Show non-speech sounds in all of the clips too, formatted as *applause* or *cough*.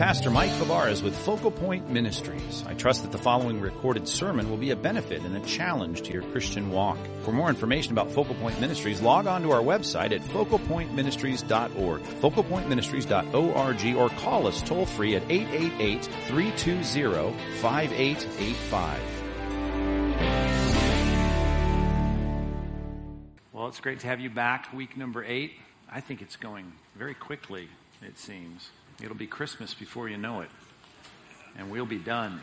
Pastor Mike Fabarez with Focal Point Ministries. I trust that the following recorded sermon will be a benefit and a challenge to your Christian walk. For more information about Focal Point Ministries, log on to our website at focalpointministries.org, focalpointministries.org, or call us toll free at 888-320-5885. Well, it's great to have you back. Week number eight. I think it's going very quickly, it seems. It'll be Christmas before you know it. And we'll be done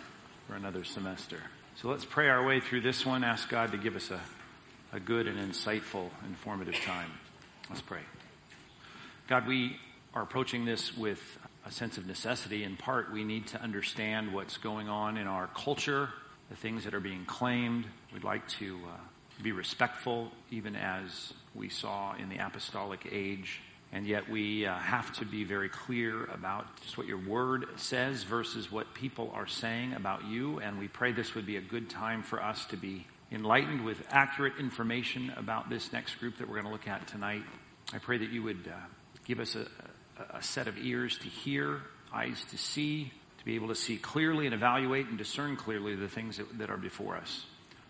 for another semester. So let's pray our way through this one. Ask God to give us a, a good and insightful, informative time. Let's pray. God, we are approaching this with a sense of necessity. In part, we need to understand what's going on in our culture, the things that are being claimed. We'd like to uh, be respectful, even as we saw in the apostolic age and yet we uh, have to be very clear about just what your word says versus what people are saying about you. And we pray this would be a good time for us to be enlightened with accurate information about this next group that we're going to look at tonight. I pray that you would uh, give us a, a, set of ears to hear, eyes to see, to be able to see clearly and evaluate and discern clearly the things that, that are before us.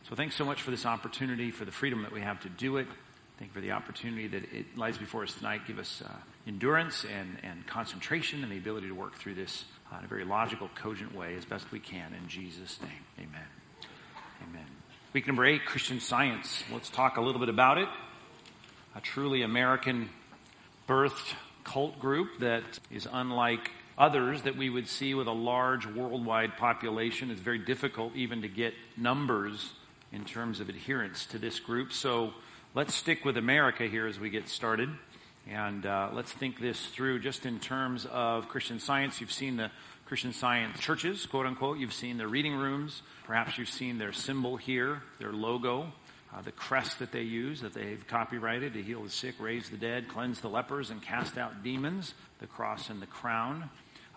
So thanks so much for this opportunity, for the freedom that we have to do it. Thank you for the opportunity that it lies before us tonight. Give us uh, endurance and, and concentration and the ability to work through this uh, in a very logical, cogent way as best we can. In Jesus' name, amen. Amen. Week number eight, Christian Science. Let's talk a little bit about it. A truly American birthed cult group that is unlike others that we would see with a large worldwide population. It's very difficult even to get numbers in terms of adherence to this group. So let's stick with America here as we get started. And uh, let's think this through just in terms of Christian science. You've seen the Christian science churches, quote unquote. You've seen the reading rooms. Perhaps you've seen their symbol here, their logo, uh, the crest that they use, that they've copyrighted to heal the sick, raise the dead, cleanse the lepers, and cast out demons, the cross and the crown.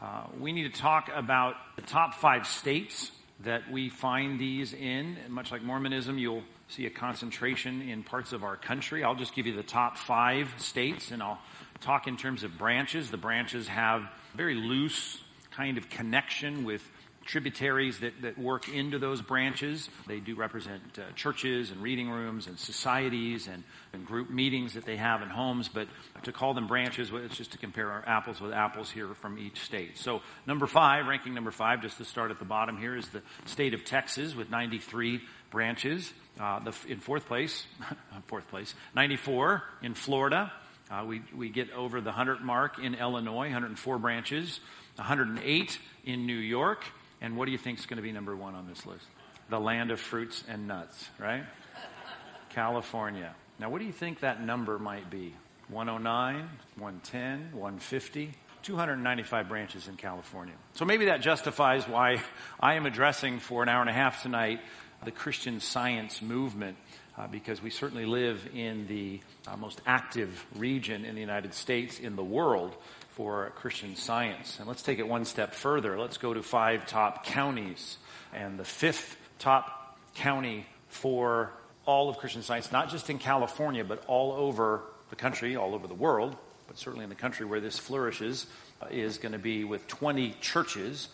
Uh, we need to talk about the top five states that we find these in. And much like Mormonism, you'll see a concentration in parts of our country. I'll just give you the top five states and I'll talk in terms of branches. The branches have very loose kind of connection with tributaries that, that work into those branches. They do represent uh, churches and reading rooms and societies and, and group meetings that they have in homes, but to call them branches, it's just to compare our apples with apples here from each state. So number five, ranking number five, just to start at the bottom here, is the state of Texas with 93 branches. Uh, the, in fourth place, *laughs* fourth place, 94 in Florida. Uh, we, we get over the 100 mark in Illinois, 104 branches, 108 in New York, and what do you think is going to be number one on this list? The land of fruits and nuts, right? *laughs* California. Now, what do you think that number might be? 109, 110, 150? 295 branches in California. So maybe that justifies why *laughs* I am addressing for an hour and a half tonight the Christian science movement. Uh, because we certainly live in the uh, most active region in the United States, in the world, for Christian science. And let's take it one step further. Let's go to five top counties. And the fifth top county for all of Christian science, not just in California, but all over the country, all over the world, but certainly in the country where this flourishes, uh, is going to be with 20 churches.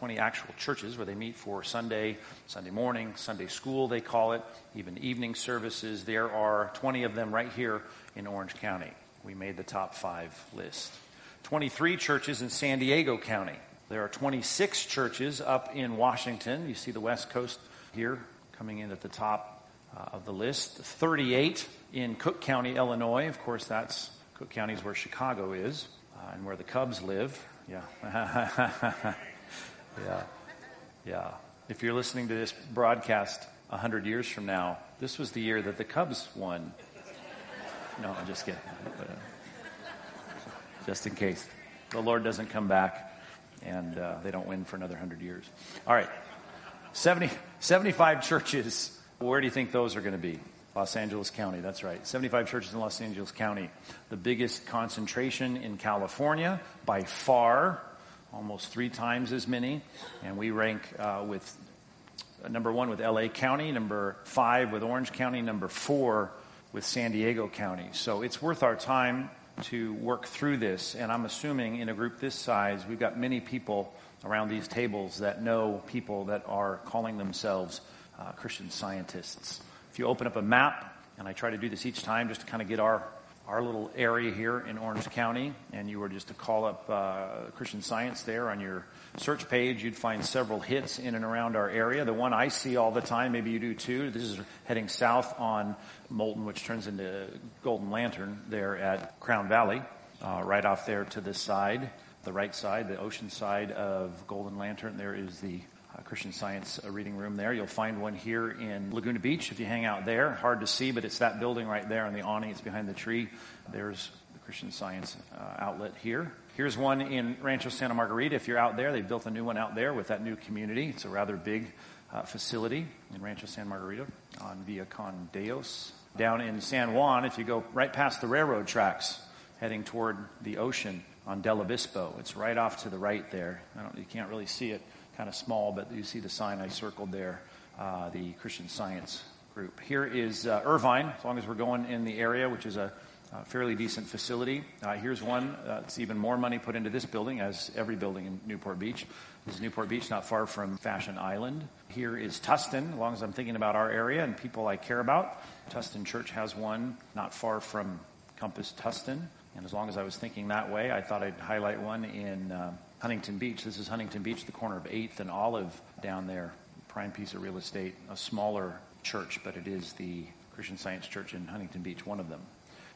20 actual churches where they meet for Sunday, Sunday morning, Sunday school, they call it, even evening services. There are 20 of them right here in Orange County. We made the top five list. 23 churches in San Diego County. There are 26 churches up in Washington. You see the West Coast here coming in at the top uh, of the list. 38 in Cook County, Illinois. Of course, that's Cook County is where Chicago is uh, and where the Cubs live. Yeah. *laughs* yeah. Yeah. If you're listening to this broadcast 100 years from now, this was the year that the Cubs won. No, I'm just kidding. But, uh, just in case the Lord doesn't come back and uh, they don't win for another 100 years. All right. 70, 75 churches. Where do you think those are going to be? Los Angeles County, that's right. 75 churches in Los Angeles County. The biggest concentration in California by far, almost three times as many. And we rank uh, with uh, number one with LA County, number five with Orange County, number four with San Diego County. So it's worth our time to work through this. And I'm assuming in a group this size, we've got many people around these tables that know people that are calling themselves uh, Christian scientists. If you open up a map, and I try to do this each time just to kind of get our our little area here in Orange County, and you were just to call up uh, Christian Science there on your search page, you'd find several hits in and around our area. The one I see all the time, maybe you do too, this is heading south on Moulton, which turns into Golden Lantern there at Crown Valley, uh, right off there to this side, the right side, the ocean side of Golden Lantern. There is the Christian Science uh, reading room there. You'll find one here in Laguna Beach if you hang out there. Hard to see, but it's that building right there on the awning. It's behind the tree. There's the Christian Science uh, outlet here. Here's one in Rancho Santa Margarita. If you're out there, they built a new one out there with that new community. It's a rather big uh, facility in Rancho Santa Margarita on Via Con Dios. Down in San Juan, if you go right past the railroad tracks, heading toward the ocean on Del Obispo, it's right off to the right there. you can't really see it kind of small, but you see the sign I circled there, uh, the Christian Science group. Here is uh, Irvine, as long as we're going in the area, which is a, a fairly decent facility. Uh, here's one that's even more money put into this building, as every building in Newport Beach. This is Newport Beach, not far from Fashion Island. Here is Tustin, as long as I'm thinking about our area and people I care about. Tustin Church has one not far from Compass Tustin. And as long as I was thinking that way, I thought I'd highlight one in uh, Huntington Beach. This is Huntington Beach, the corner of 8th and Olive down there. Prime piece of real estate, a smaller church, but it is the Christian Science Church in Huntington Beach, one of them.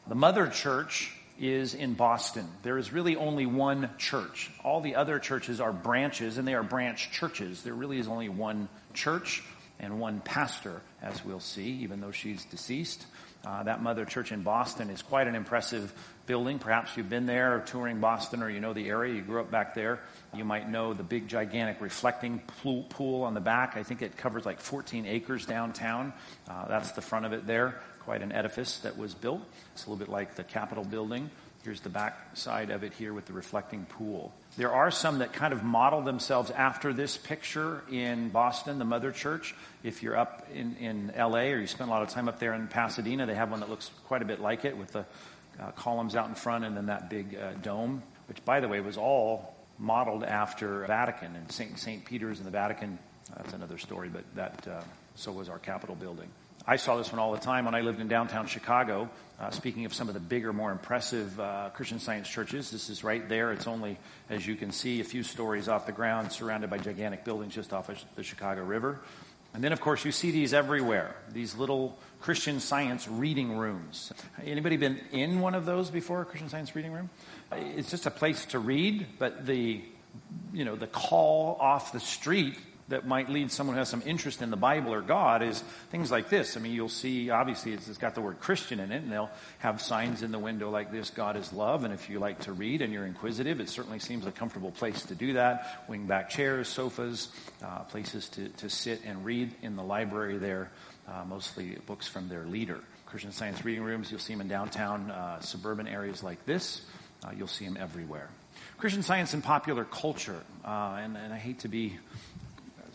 The mother church is in Boston. There is really only one church. All the other churches are branches, and they are branch churches. There really is only one church and one pastor, as we'll see, even though she's deceased. Uh, that mother church in Boston is quite an impressive building. Perhaps you've been there touring Boston or you know the area. You grew up back there. You might know the big, gigantic reflecting pool on the back. I think it covers like 14 acres downtown. Uh, that's the front of it there. Quite an edifice that was built. It's a little bit like the Capitol building. Here's the back side of it here with the reflecting pool. There are some that kind of model themselves after this picture in Boston, the Mother Church. If you're up in, in LA or you spend a lot of time up there in Pasadena, they have one that looks quite a bit like it with the uh, columns out in front and then that big uh, dome, which, by the way, was all modeled after Vatican and St. Peter's in the Vatican. That's another story, but that uh, so was our Capitol building. I saw this one all the time when I lived in downtown Chicago. Uh, speaking of some of the bigger, more impressive uh, Christian Science churches, this is right there. It's only, as you can see, a few stories off the ground, surrounded by gigantic buildings just off of the Chicago River. And then, of course, you see these everywhere. These little Christian Science reading rooms. Anybody been in one of those before? A Christian Science reading room? It's just a place to read, but the, you know, the call off the street that might lead someone who has some interest in the Bible or God is things like this. I mean, you'll see, obviously, it's, it's got the word Christian in it, and they'll have signs in the window like this God is love. And if you like to read and you're inquisitive, it certainly seems a comfortable place to do that. Wingback chairs, sofas, uh, places to, to sit and read in the library there, uh, mostly books from their leader. Christian Science reading rooms, you'll see them in downtown uh, suburban areas like this. Uh, you'll see them everywhere. Christian Science and popular culture, uh, and, and I hate to be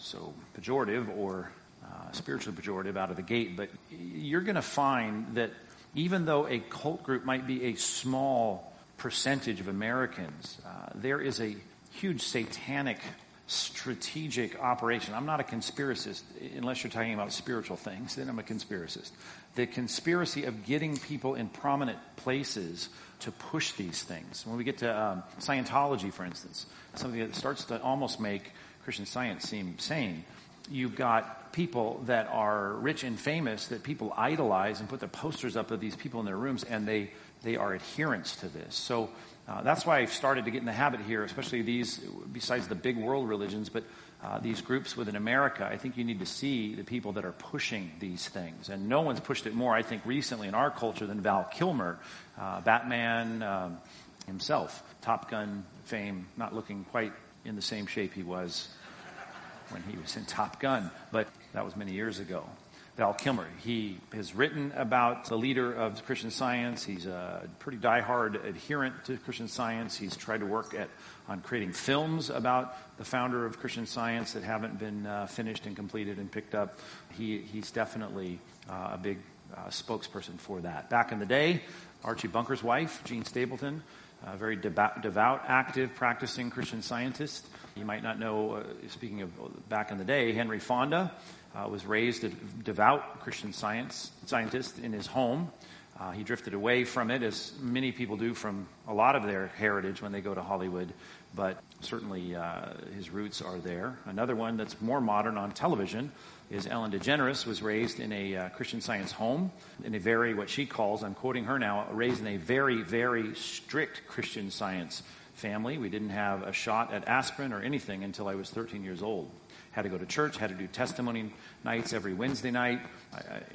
so pejorative or uh, spiritually pejorative out of the gate, but you're going to find that even though a cult group might be a small percentage of Americans, uh, there is a huge satanic strategic operation. I'm not a conspiracist unless you're talking about spiritual things, then I'm a conspiracist. The conspiracy of getting people in prominent places to push these things. When we get to um, Scientology, for instance, something that starts to almost make Christian science seem sane. You've got people that are rich and famous that people idolize and put the posters up of these people in their rooms, and they, they are adherents to this. So uh, that's why I've started to get in the habit here, especially these, besides the big world religions, but uh, these groups within America. I think you need to see the people that are pushing these things. And no one's pushed it more, I think, recently in our culture than Val Kilmer, uh, Batman um, himself, Top Gun fame, not looking quite in the same shape he was when he was in Top Gun, but that was many years ago. Val Kilmer, he has written about the leader of Christian Science. He's a pretty diehard adherent to Christian Science. He's tried to work at on creating films about the founder of Christian Science that haven't been uh, finished and completed and picked up. He, he's definitely uh, a big uh, spokesperson for that. Back in the day, Archie Bunker's wife, Jean Stapleton, a very devout, devout, active, practicing Christian scientist. You might not know, uh, speaking of back in the day, Henry Fonda uh, was raised a devout Christian science scientist in his home. Uh, he drifted away from it, as many people do from a lot of their heritage when they go to Hollywood, but certainly uh, his roots are there. Another one that's more modern on television is Ellen DeGeneres was raised in a uh, Christian Science home in a very, what she calls, I'm quoting her now, raised in a very, very strict Christian Science family. We didn't have a shot at aspirin or anything until I was 13 years old. Had to go to church, had to do testimony nights every Wednesday night,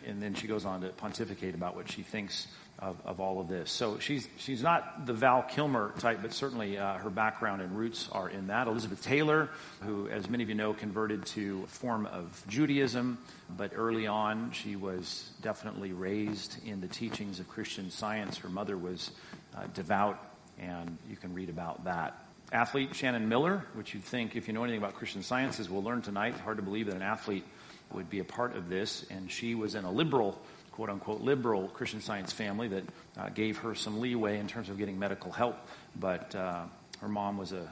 and then she goes on to pontificate about what she thinks of, of all of this. So she's, she's not the Val Kilmer type, but certainly uh, her background and roots are in that. Elizabeth Taylor, who, as many of you know, converted to a form of Judaism, but early on she was definitely raised in the teachings of Christian science. Her mother was uh, devout, and you can read about that. Athlete Shannon Miller, which you'd think, if you know anything about Christian sciences, we'll learn tonight. Hard to believe that an athlete would be a part of this, and she was in a liberal quote unquote liberal Christian science family that uh, gave her some leeway in terms of getting medical help. But uh, her mom was a,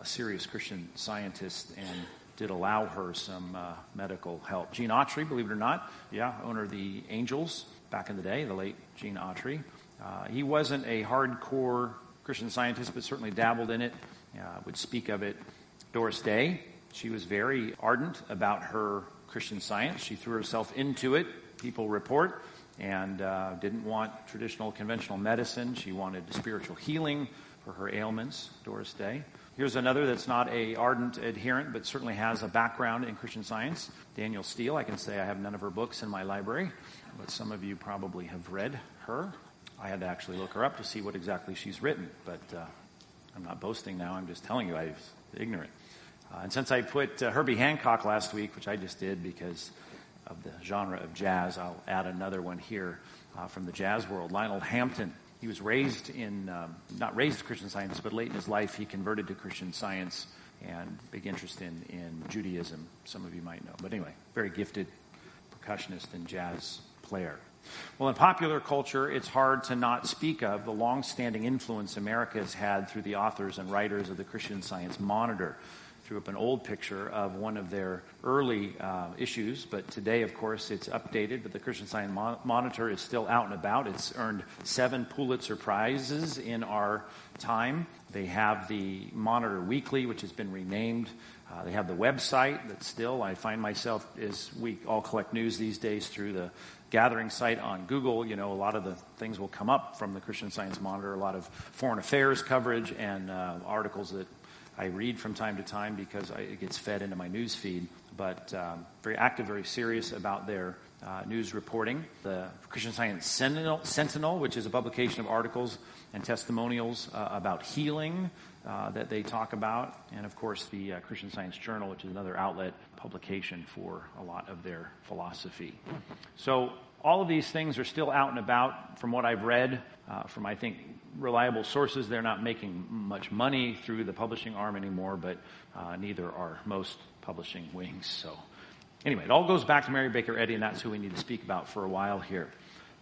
a, serious Christian scientist and did allow her some uh, medical help. Gene Autry, believe it or not, yeah, owner of the Angels back in the day, the late Gene Autry. Uh, he wasn't a hardcore Christian scientist, but certainly dabbled in it, uh, would speak of it. Doris Day, she was very ardent about her Christian science. She threw herself into it people report and uh, didn't want traditional conventional medicine. She wanted spiritual healing for her ailments, Doris Day. Here's another that's not a ardent adherent, but certainly has a background in Christian Science. Danielle Steel. I can say I have none of her books in my library, but some of you probably have read her. I had to actually look her up to see what exactly she's written, but uh, I'm not boasting now. I'm just telling you I was ignorant. Uh, and since I put uh, Herbie Hancock last week, which I just did because of the genre of jazz. I'll add another one here uh, from the jazz world. Lionel Hampton. He was raised in, um, not raised as Christian science, but late in his life he converted to Christian science and big interest in, in Judaism, some of you might know. But anyway, very gifted percussionist and jazz player. Well, in popular culture, it's hard to not speak of the long-standing influence America has had through the authors and writers of the Christian Science Monitor threw up an old picture of one of their early uh, issues, but today, of course, it's updated. But the Christian Science Mon- Monitor is still out and about. It's earned seven Pulitzer Prizes in our time. They have the Monitor Weekly, which has been renamed. Uh, they have the website that still, I find myself, as we all collect news these days through the gathering site on Google, you know, a lot of the things will come up from the Christian Science Monitor, a lot of foreign affairs coverage and uh, articles that I read from time to time because I, it gets fed into my news feed. But um, very active, very serious about their uh, news reporting. The Christian Science Sentinel, Sentinel, which is a publication of articles and testimonials uh, about healing uh, that they talk about, and of course the uh, Christian Science Journal, which is another outlet publication for a lot of their philosophy. So all of these things are still out and about from what I've read uh, from, I think, reliable sources. They're not making much money through the publishing arm anymore, but uh, neither are most publishing wings. So, anyway, it all goes back to Mary Baker Eddy, and that's who we need to speak about for a while here.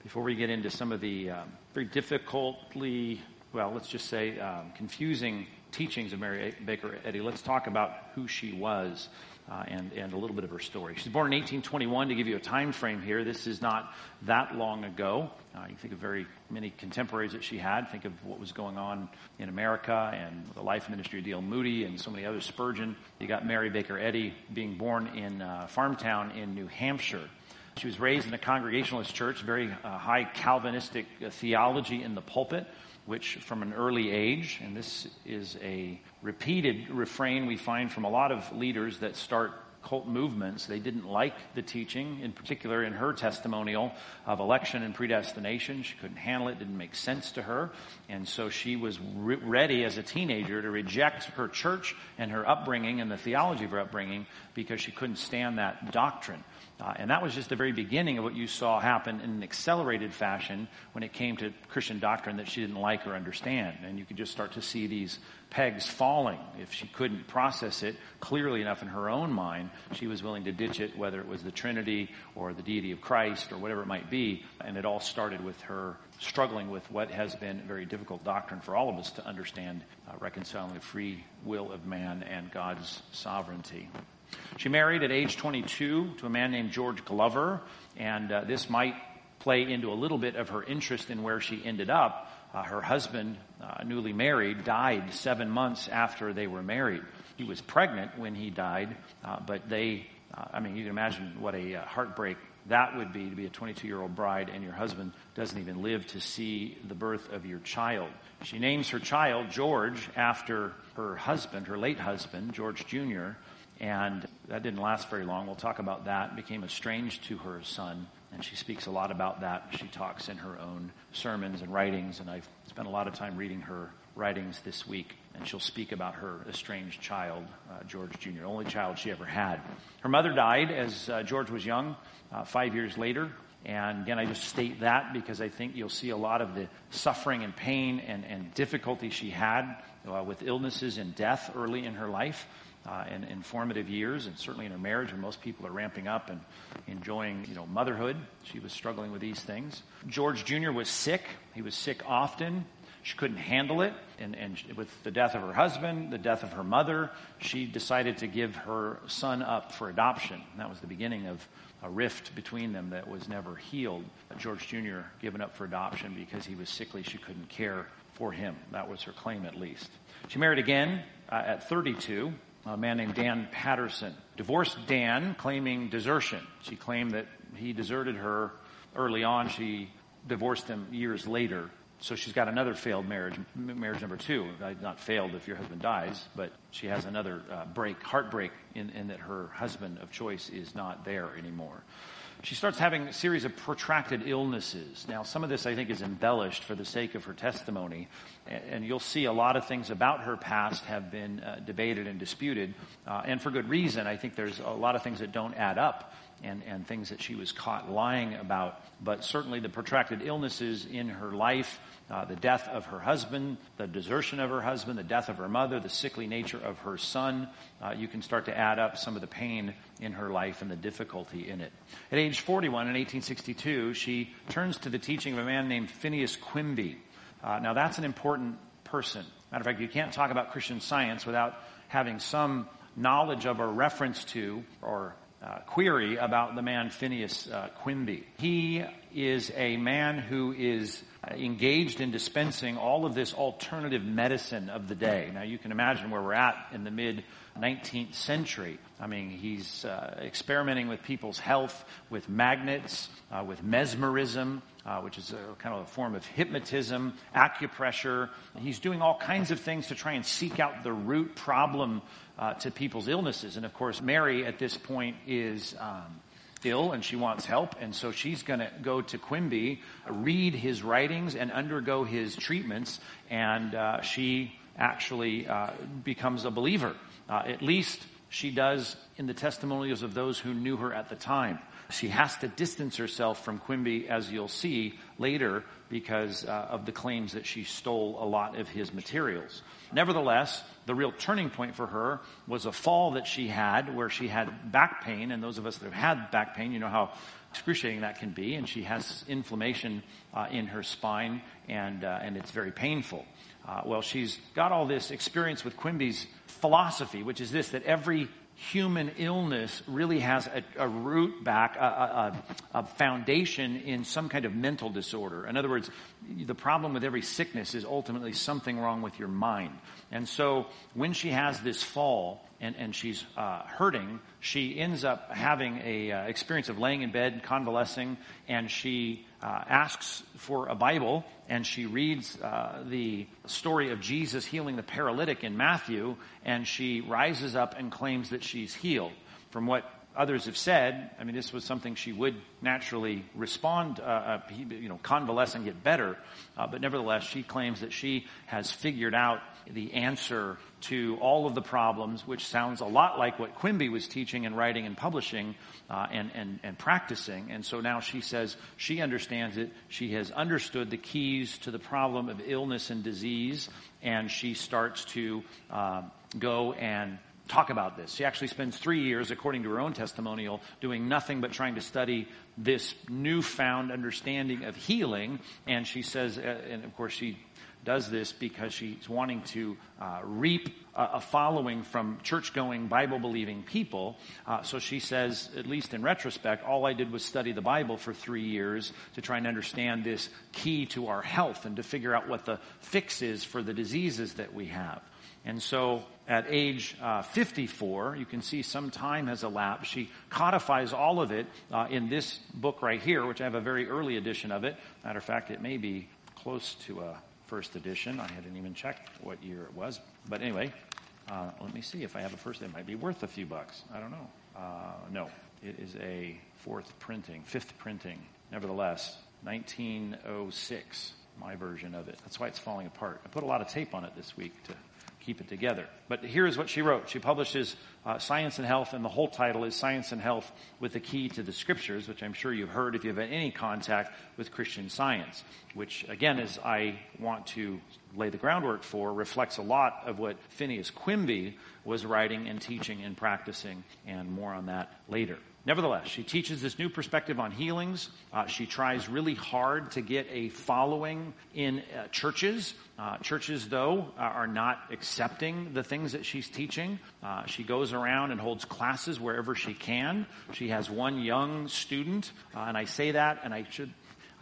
Before we get into some of the um, very difficultly, well, let's just say um, confusing teachings of Mary Baker Eddy, let's talk about who she was uh, and, and a little bit of her story. She's born in 1821. To give you a time frame here, this is not that long ago. Uh, you think of very many contemporaries that she had. Think of what was going on in America and the life ministry of D.L. Moody and so many others. Spurgeon. You got Mary Baker Eddy being born in uh, Farmtown in New Hampshire. She was raised in a Congregationalist church, very uh, high Calvinistic uh, theology in the pulpit which from an early age, and this is a repeated refrain we find from a lot of leaders that start cult movements, they didn't like the teaching, in particular in her testimonial of election and predestination. She couldn't handle it, didn't make sense to her. And so she was re- ready as a teenager to reject her church and her upbringing and the theology of her upbringing because she couldn't stand that doctrine. Uh, and that was just the very beginning of what you saw happen in an accelerated fashion when it came to Christian doctrine that she didn't like or understand. And you could just start to see these pegs falling. If she couldn't process it clearly enough in her own mind, she was willing to ditch it, whether it was the Trinity or the deity of Christ or whatever it might be. And it all started with her struggling with what has been very difficult doctrine for all of us to understand, uh, reconciling the free will of man and God's sovereignty. She married at age 22 to a man named George Glover, and uh, this might play into a little bit of her interest in where she ended up. Uh, her husband, uh, newly married, died seven months after they were married. He was pregnant when he died, uh, but they, uh, I mean, you can imagine what a uh, heartbreak that would be to be a 22 year old bride and your husband doesn't even live to see the birth of your child. She names her child George after her husband, her late husband, George Jr., and that didn't last very long. We'll talk about that. Became estranged to her son, and she speaks a lot about that. She talks in her own sermons and writings, and I've spent a lot of time reading her writings this week, and she'll speak about her estranged child, uh, George Jr., only child she ever had. Her mother died as uh, George was young, uh, five years later. And again, I just state that because I think you'll see a lot of the suffering and pain and, and difficulty she had uh, with illnesses and death early in her life uh, in, in formative years, and certainly in her marriage when most people are ramping up and enjoying, you know, motherhood. She was struggling with these things. George Jr. was sick. He was sick often. She couldn't handle it. And, and with the death of her husband, the death of her mother, she decided to give her son up for adoption. That was the beginning of a rift between them that was never healed. George Jr. given up for adoption because he was sickly. She couldn't care for him. That was her claim, at least. She married again uh, at 32 a man named Dan Patterson. Divorced Dan, claiming desertion. She claimed that he deserted her early on. She divorced him years later. So she's got another failed marriage, marriage number two. Not failed if your husband dies, but she has another uh, break, heartbreak in, in that her husband of choice is not there anymore she starts having a series of protracted illnesses. Now, some of this I think is embellished for the sake of her testimony, and you'll see a lot of things about her past have been uh, debated and disputed, uh, and for good reason. I think there's a lot of things that don't add up and, and things that she was caught lying about. But certainly the protracted illnesses in her life, uh, the death of her husband, the desertion of her husband, the death of her mother, the sickly nature of her son, uh, you can start to add up some of the pain in her life and the difficulty in it. At age 41 in 1862, she turns to the teaching of a man named Phineas Quimby. Uh, now that's an important person. Matter of fact, you can't talk about Christian science without having some knowledge of or reference to or uh, query about the man Phineas uh, Quimby. He is a man who is engaged in dispensing all of this alternative medicine of the day. Now you can imagine where we're at in the mid 19th century. I mean, he's uh, experimenting with people's health, with magnets, uh, with mesmerism, uh, which is a kind of a form of hypnotism, acupressure. He's doing all kinds of things to try and seek out the root problem uh, to people's illnesses. And of course, Mary at this point is um, ill and she wants help, and so she's going to go to Quimby, read his writings, and undergo his treatments, and uh, she actually uh, becomes a believer. Uh, at least she does in the testimonials of those who knew her at the time. She has to distance herself from Quimby, as you'll see later, because uh, of the claims that she stole a lot of his materials. Nevertheless, the real turning point for her was a fall that she had where she had back pain. And those of us that have had back pain, you know how excruciating that can be. And she has inflammation uh, in her spine, and, uh, and it's very painful. Uh, well, she's got all this experience with Quimby's philosophy, which is this that every human illness really has a, a root back, a, a, a, foundation in some kind of mental disorder. In other words, the problem with every sickness is ultimately something wrong with your mind. And so when she has this fall and, and she's uh, hurting, she ends up having a uh, experience of laying in bed, convalescing, and she uh, asks for a Bible and she reads uh, the story of Jesus healing the paralytic in Matthew, and she rises up and claims that she's healed. From what others have said, I mean, this was something she would naturally respond, uh, uh, you know, convalesce and get better. Uh, but nevertheless, she claims that she has figured out the answer to all of the problems, which sounds a lot like what Quimby was teaching and writing and publishing uh, and, and, and practicing. And so now she says she understands it. She has understood the keys to the problem of illness and disease, and she starts to uh, go and talk about this. She actually spends three years, according to her own testimonial, doing nothing but trying to study this newfound understanding of healing. And she says, uh, and of course she does this because she's wanting to uh, reap a, a, following from church going, Bible believing people. Uh, so she says, at least in retrospect, all I did was study the Bible for three years to try and understand this key to our health and to figure out what the fix is for the diseases that we have. And so at age uh, 54, you can see some time has elapsed. She codifies all of it uh, in this book right here, which I have a very early edition of it. Matter of fact, it may be close to a first edition. I hadn't even checked what year it was. But anyway, uh, let me see if I have a first. It might be worth a few bucks. I don't know. Uh, no, it is a fourth printing, fifth printing. Nevertheless, 1906, my version of it. That's why it's falling apart. I put a lot of tape on it this week to keep it together. But here's what she wrote. She publishes uh, Science and Health, and the whole title is Science and Health with the Key to the Scriptures, which I'm sure you've heard if you've had any contact with Christian science, which, again, as I want to lay the groundwork for, reflects a lot of what Phineas Quimby was writing and teaching and practicing, and more on that later. Nevertheless, she teaches this new perspective on healings. Uh, she tries really hard to get a following in uh, churches. Uh, churches, though, are not accepting the things that she's teaching. Uh, she goes around and holds classes wherever she can. She has one young student, uh, and I say that, and I should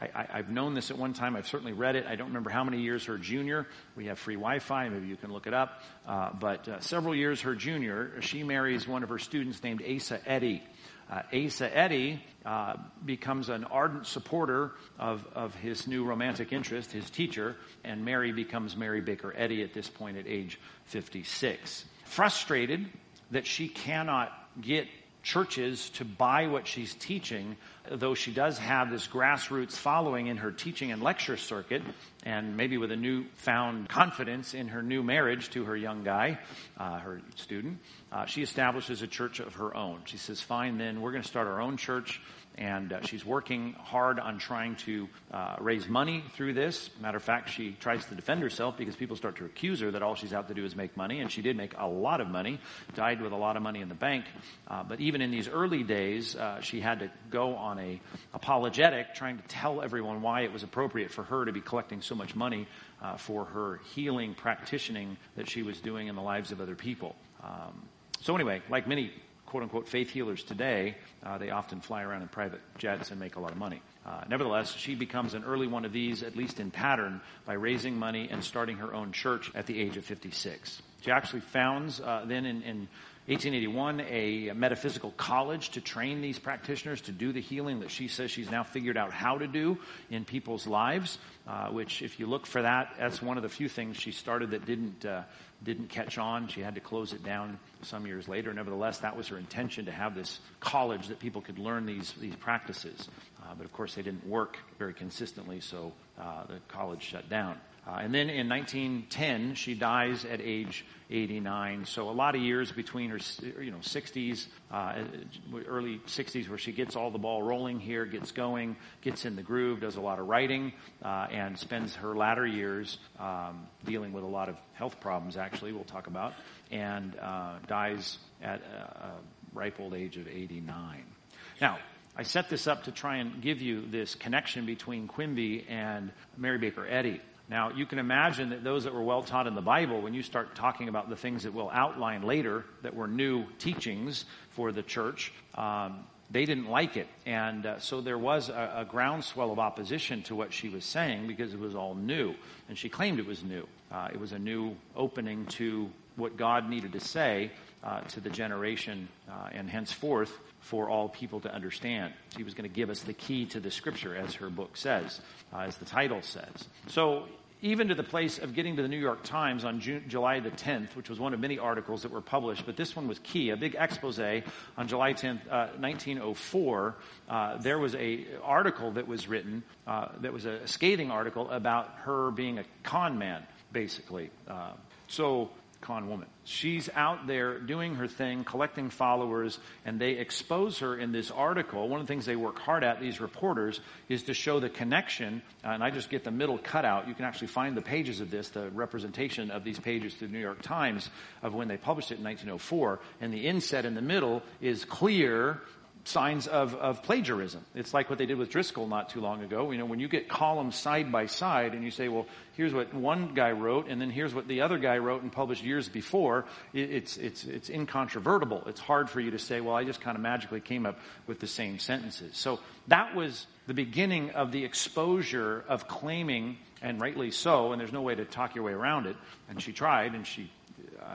I, have known this at one time. I've certainly read it. I don't remember how many years her junior. We have free Wi-Fi. Maybe you can look it up. Uh, but uh, several years her junior, she marries one of her students named Asa Eddy. Uh, Asa Eddy uh, becomes an ardent supporter of, of his new romantic interest, his teacher, and Mary becomes Mary Baker Eddy at this point at age 56. Frustrated that she cannot get churches to buy what she's teaching, though she does have this grassroots following in her teaching and lecture circuit, and maybe with a newfound confidence in her new marriage to her young guy, uh, her student, uh, she establishes a church of her own. She says, Fine, then we're going to start our own church and uh, she's working hard on trying to uh, raise money through this. Matter of fact, she tries to defend herself because people start to accuse her that all she's out to do is make money, and she did make a lot of money, died with a lot of money in the bank. Uh, but even in these early days, uh, she had to go on a apologetic, trying to tell everyone why it was appropriate for her to be collecting so much money uh, for her healing practicing that she was doing in the lives of other people. Um, so anyway, like many quote unquote faith healers today, uh, they often fly around in private jets and make a lot of money. Uh, nevertheless, she becomes an early one of these, at least in pattern, by raising money and starting her own church at the age of 56. She actually founds uh, then in, in 1881 a metaphysical college to train these practitioners to do the healing that she says she's now figured out how to do in people's lives. Uh, which, if you look for that, that's one of the few things she started that didn't uh, didn't catch on. She had to close it down some years later. Nevertheless, that was her intention to have this college that people could learn these these practices. Uh, but of course, they didn't work very consistently, so uh, the college shut down. Uh, and then in 1910, she dies at age 89. So a lot of years between her, you know, 60s, uh, early 60s, where she gets all the ball rolling here, gets going, gets in the groove, does a lot of writing, and spends her latter years um, dealing with a lot of health problems. Actually, we'll talk about, and uh, dies at a, a ripe old age of 89. Now, I set this up to try and give you this connection between Quimby and Mary Baker Eddy. Now, you can imagine that those that were well taught in the Bible, when you start talking about the things that we'll outline later that were new teachings for the church, um, they didn't like it. And uh, so there was a, a, groundswell of opposition to what she was saying because it was all new. And she claimed it was new. Uh, it was a new opening to what God needed to say uh, to the generation uh, and henceforth for all people to understand. She was going to give us the key to the scripture, as her book says, uh, as the title says. So even to the place of getting to the New York Times on June, July the 10th, which was one of many articles that were published, but this one was key. A big expose on July 10th, uh, 1904. Uh, there was a article that was written uh, that was a scathing article about her being a con man, basically. Uh, so con woman. She's out there doing her thing, collecting followers, and they expose her in this article. One of the things they work hard at, these reporters, is to show the connection. Uh, and I just get the middle cutout. You can actually find the pages of this, the representation of these pages through the New York Times of when they published it in 1904. And the inset in the middle is clear signs of, of plagiarism. It's like what they did with Driscoll not too long ago. You know, when you get columns side by side and you say, well, here's what one guy wrote and then here's what the other guy wrote and published years before, it's, it's, it's incontrovertible. It's hard for you to say, well, I just kind of magically came up with the same sentences. So that was the beginning of the exposure of claiming, and rightly so, and there's no way to talk your way around it, and she tried and she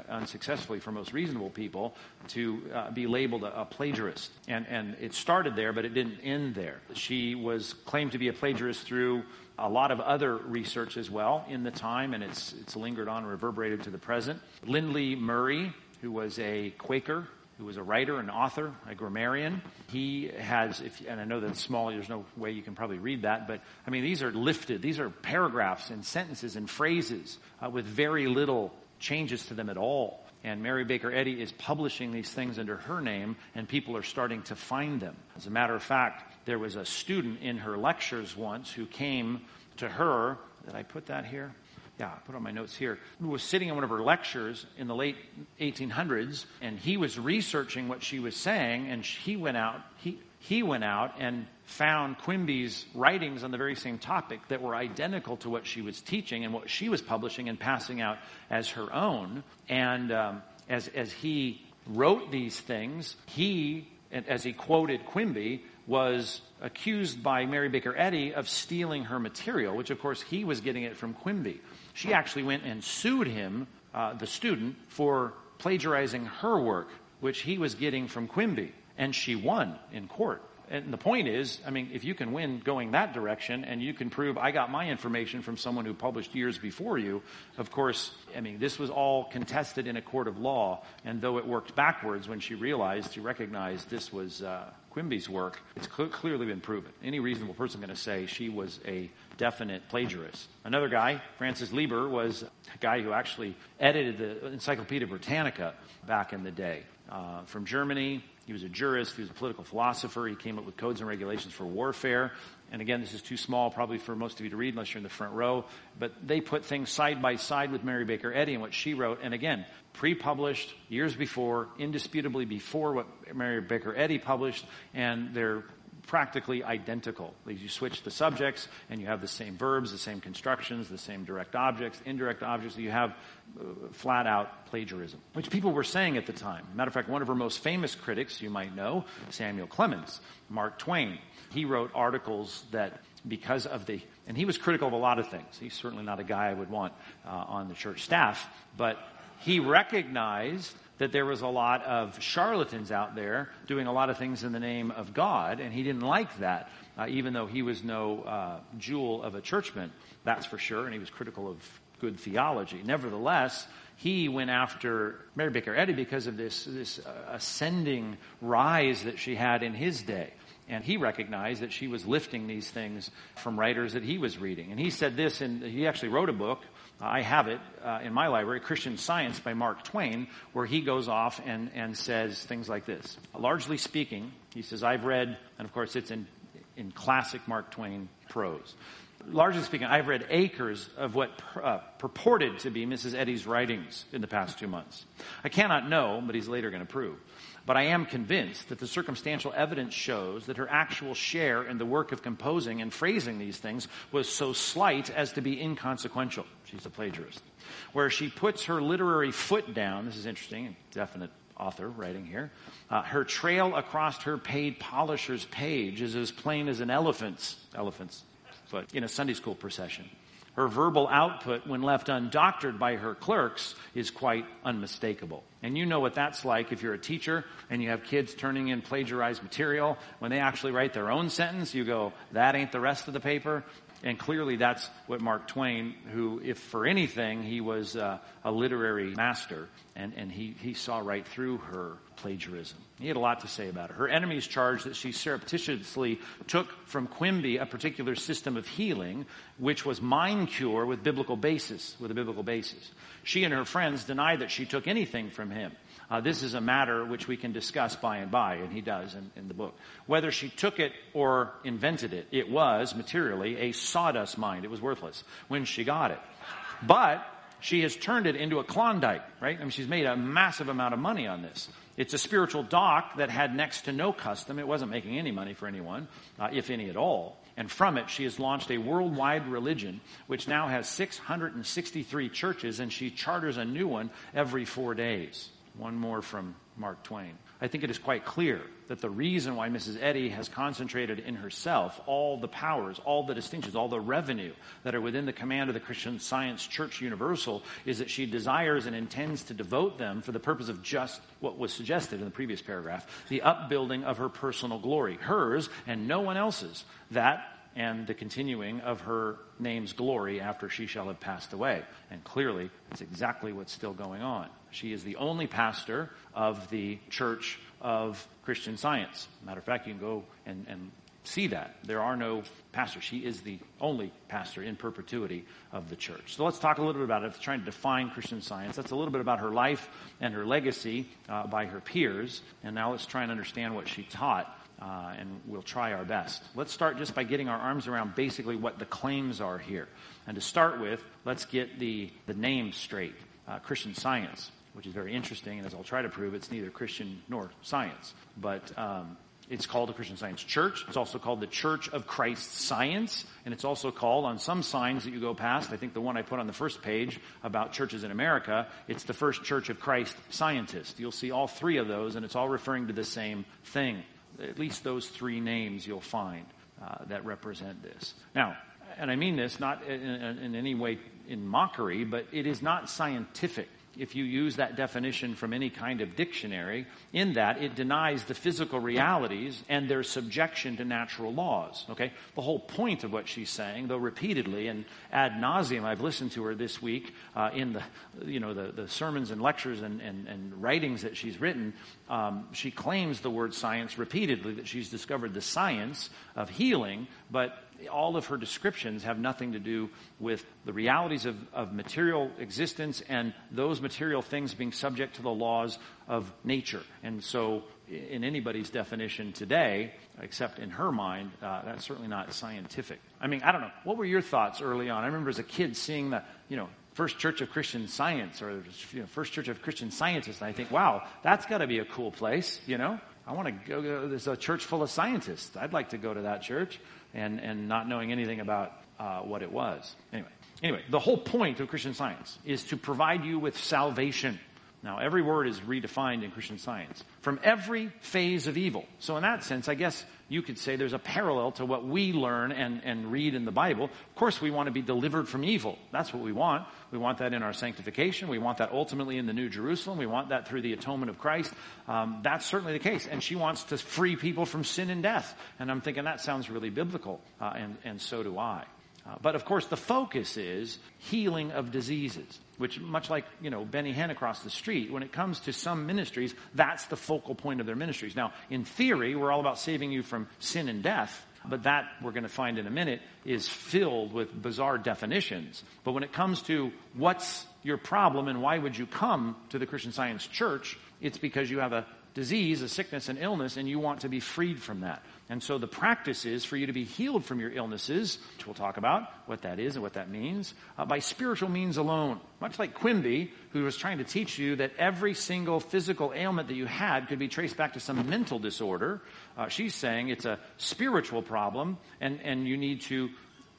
unsuccessfully for most reasonable people, to uh, be labeled a, a, plagiarist. And, and it started there, but it didn't end there. She was claimed to be a plagiarist through a lot of other research as well in the time, and it's, it's lingered on reverberated to the present. Lindley Murray, who was a Quaker, who was a writer, an author, a grammarian. He has, if, and I know that's small, there's no way you can probably read that, but I mean, these are lifted, these are paragraphs and sentences and phrases uh, with very little changes to them at all. And Mary Baker Eddy is publishing these things under her name, and people are starting to find them. As a matter of fact, there was a student in her lectures once who came to her. Did I put that here? Yeah, I put on my notes here. Who was sitting in one of her lectures in the late 1800s, and he was researching what she was saying, and he went out. He he went out and found Quimby's writings on the very same topic that were identical to what she was teaching and what she was publishing and passing out as her own. And um, as, as he wrote these things, he, as he quoted Quimby, was accused by Mary Baker Eddy of stealing her material, which of course he was getting it from Quimby. She actually went and sued him, uh, the student, for plagiarizing her work, which he was getting from Quimby and she won in court. And the point is, I mean, if you can win going that direction and you can prove I got my information from someone who published years before you, of course, I mean, this was all contested in a court of law. And though it worked backwards when she realized, she recognized this was uh, Quimby's work, it's cl- clearly been proven. Any reasonable person going to say she was a definite plagiarist. Another guy, Francis Lieber, was a guy who actually edited the Encyclopedia Britannica back in the day. Uh, from Germany, he was a jurist. He was a political philosopher. He came up with codes and regulations for warfare. And again, this is too small probably for most of you to read unless you're in the front row. But they put things side by side with Mary Baker Eddy and what she wrote. And again, pre-published years before, indisputably before what Mary Baker Eddy published. And they're practically identical. You switch the subjects and you have the same verbs, the same constructions, the same direct objects, indirect objects. You have uh, flat out plagiarism, which people were saying at the time. Matter of fact, one of her most famous critics, you might know, Samuel Clemens, Mark Twain. He wrote articles that because of the, and he was critical of a lot of things. He's certainly not a guy I would want uh, on the church staff, but he recognized that there was a lot of charlatans out there doing a lot of things in the name of God, and he didn't like that, uh, even though he was no uh, jewel of a churchman, that's for sure, and he was critical of good theology. Nevertheless, he went after Mary Baker Eddy because of this, this uh, ascending rise that she had in his day. And he recognized that she was lifting these things from writers that he was reading. And he said this, and he actually wrote a book I have it uh, in my library, Christian Science by Mark Twain, where he goes off and, and says things like this. Largely speaking, he says, I've read, and of course it's in, in classic Mark Twain prose. Largely speaking, I've read acres of what uh, purported to be Mrs. Eddy's writings in the past two months. I cannot know, but he's later going to prove. But I am convinced that the circumstantial evidence shows that her actual share in the work of composing and phrasing these things was so slight as to be inconsequential. She's a plagiarist. Where she puts her literary foot down, this is interesting, definite author writing here. Uh, her trail across her paid polisher's page is as plain as an elephant's, elephant's foot in a Sunday school procession. Her verbal output, when left undoctored by her clerks, is quite unmistakable. And you know what that's like if you're a teacher and you have kids turning in plagiarized material. When they actually write their own sentence, you go, that ain't the rest of the paper. And clearly that's what Mark Twain, who, if for anything, he was uh, a literary master, and, and he, he saw right through her plagiarism. He had a lot to say about it. Her enemies charged that she surreptitiously took from Quimby a particular system of healing, which was mind cure with biblical basis, with a biblical basis. She and her friends denied that she took anything from him. Uh, this is a matter which we can discuss by and by, and he does in, in the book. Whether she took it or invented it, it was materially a sawdust mind. It was worthless when she got it. But she has turned it into a Klondike, right? I mean, she's made a massive amount of money on this. It's a spiritual dock that had next to no custom. It wasn't making any money for anyone, uh, if any at all. And from it, she has launched a worldwide religion, which now has 663 churches, and she charters a new one every four days. One more from Mark Twain. I think it is quite clear that the reason why Mrs. Eddy has concentrated in herself all the powers, all the distinctions, all the revenue that are within the command of the Christian Science Church Universal is that she desires and intends to devote them for the purpose of just what was suggested in the previous paragraph the upbuilding of her personal glory, hers and no one else's. That and the continuing of her name's glory after she shall have passed away. And clearly, it's exactly what's still going on. She is the only pastor of the Church of Christian Science. Matter of fact, you can go and, and see that. There are no pastors. She is the only pastor in perpetuity of the church. So let's talk a little bit about it. Trying to define Christian science. That's a little bit about her life and her legacy uh, by her peers. And now let's try and understand what she taught uh, and we'll try our best. Let's start just by getting our arms around basically what the claims are here. And to start with, let's get the, the name straight uh, Christian Science, which is very interesting, and as I'll try to prove, it's neither Christian nor science. But um, it's called the Christian Science Church. It's also called the Church of Christ Science. And it's also called, on some signs that you go past, I think the one I put on the first page about churches in America, it's the First Church of Christ Scientist. You'll see all three of those, and it's all referring to the same thing at least those three names you'll find uh, that represent this. Now, and I mean this not in, in, any way in mockery, but it is not scientific if you use that definition from any kind of dictionary, in that it denies the physical realities and their subjection to natural laws. Okay? The whole point of what she's saying, though repeatedly and ad nauseum, I've listened to her this week uh, in the, you know, the, the sermons and lectures and, and, and writings that she's written. Um, she claims the word science repeatedly, that she's discovered the science of healing, but all of her descriptions have nothing to do with the realities of, of material existence and those material things being subject to the laws of nature. And so, in anybody's definition today, except in her mind, uh, that's certainly not scientific. I mean, I don't know. What were your thoughts early on? I remember as a kid seeing the, you know, First Church of Christian Science or you know, First Church of Christian Scientists, and I think, wow, that's got to be a cool place, you know? I want to go, there's a church full of scientists. I'd like to go to that church and, and not knowing anything about uh, what it was. Anyway, anyway, the whole point of Christian science is to provide you with salvation. Now, every word is redefined in Christian science from every phase of evil. So, in that sense, I guess you could say there's a parallel to what we learn and, and read in the Bible. Of course, we want to be delivered from evil. That's what we want. We want that in our sanctification. We want that ultimately in the New Jerusalem. We want that through the atonement of Christ. Um, that's certainly the case. And she wants to free people from sin and death. And I'm thinking that sounds really biblical, uh, and, and so do I. Uh, but of course, the focus is healing of diseases, which, much like you know Benny Hinn across the street, when it comes to some ministries, that's the focal point of their ministries. Now, in theory, we're all about saving you from sin and death, but that we're going to find in a minute is filled with bizarre definitions. But when it comes to what's your problem and why would you come to the Christian Science Church, it's because you have a disease, a sickness, an illness, and you want to be freed from that. And so the practice is for you to be healed from your illnesses, which we'll talk about what that is and what that means, uh, by spiritual means alone. Much like Quimby, who was trying to teach you that every single physical ailment that you had could be traced back to some mental disorder. Uh, she's saying it's a spiritual problem, and, and you need to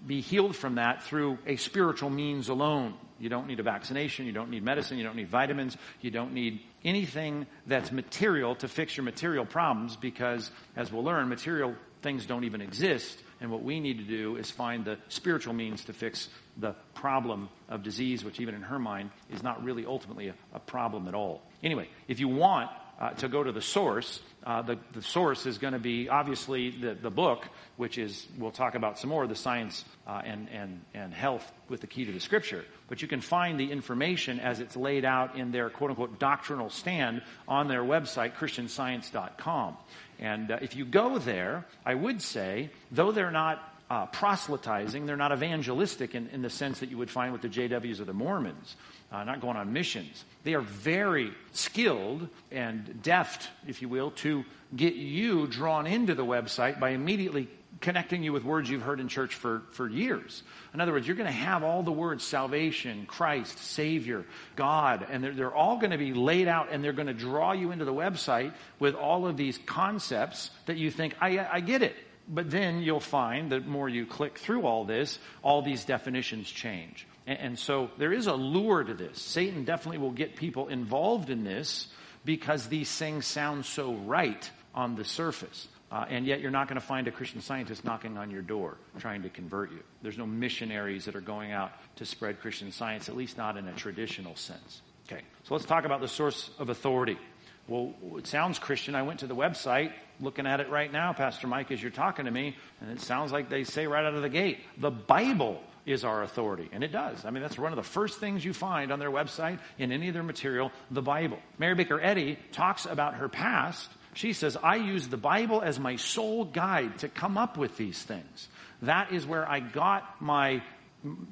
be healed from that through a spiritual means alone. You don't need a vaccination. You don't need medicine. You don't need vitamins. You don't need anything that's material to fix your material problems because, as we'll learn, material things don't even exist. And what we need to do is find the spiritual means to fix the problem of disease, which even in her mind is not really ultimately a, a problem at all. Anyway, if you want uh, to go to the source, uh, the, the source is going to be obviously the, the book, which is, we'll talk about some more, the science uh, and, and, and health with the key to the scripture. But you can find the information as it's laid out in their quote unquote doctrinal stand on their website, christianscience.com. And uh, if you go there, I would say, though they're not uh, proselytizing, they're not evangelistic in, in the sense that you would find with the JWs or the Mormons uh, not going on missions. They are very skilled and deft, if you will, to get you drawn into the website by immediately connecting you with words you've heard in church for, for years. In other words, you're going to have all the words salvation, Christ, Savior, God, and they're, they're all going to be laid out and they're going to draw you into the website with all of these concepts that you think, I, I get it. But then you'll find that more you click through all this, all these definitions change. And, and so there is a lure to this. Satan definitely will get people involved in this because these things sound so right on the surface. Uh, and yet you're not going to find a Christian scientist knocking on your door trying to convert you. There's no missionaries that are going out to spread Christian science, at least not in a traditional sense. Okay, so let's talk about the source of authority. Well, it sounds Christian. I went to the website, looking at it right now, Pastor Mike, as you're talking to me, and it sounds like they say right out of the gate, the Bible is our authority. And it does. I mean, that's one of the first things you find on their website in any of their material, the Bible. Mary Baker Eddy talks about her past. She says, I use the Bible as my sole guide to come up with these things. That is where I got my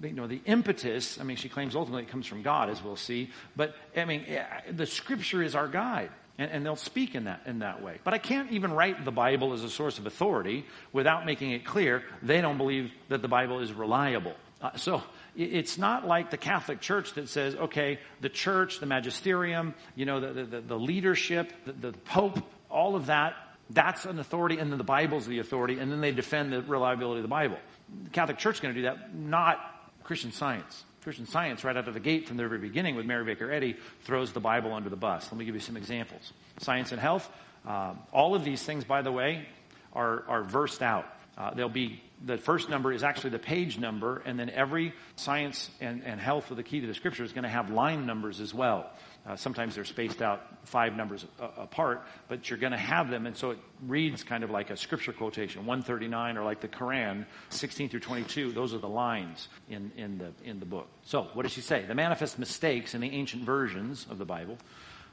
you know, the impetus, I mean, she claims ultimately it comes from God, as we'll see, but I mean, eh, the scripture is our guide. And, and, they'll speak in that, in that way. But I can't even write the Bible as a source of authority without making it clear they don't believe that the Bible is reliable. Uh, so it's not like the Catholic Church that says, okay, the church, the magisterium, you know, the, the, the leadership, the, the Pope, all of that, that's an authority, and then the Bible's the authority, and then they defend the reliability of the Bible. The Catholic Church is going to do that, not Christian science. Christian science, right out of the gate from the very beginning with Mary Baker Eddy, throws the Bible under the bus. Let me give you some examples. Science and health. Uh, all of these things, by the way, are, are versed out. Uh, there'll be the first number is actually the page number, and then every science and, and health with the key to the scripture is going to have line numbers as well. Uh, sometimes they're spaced out five numbers a- apart, but you're going to have them, and so it reads kind of like a scripture quotation, 139, or like the Quran, 16 through 22. Those are the lines in, in the in the book. So, what does she say? The manifest mistakes in the ancient versions of the Bible,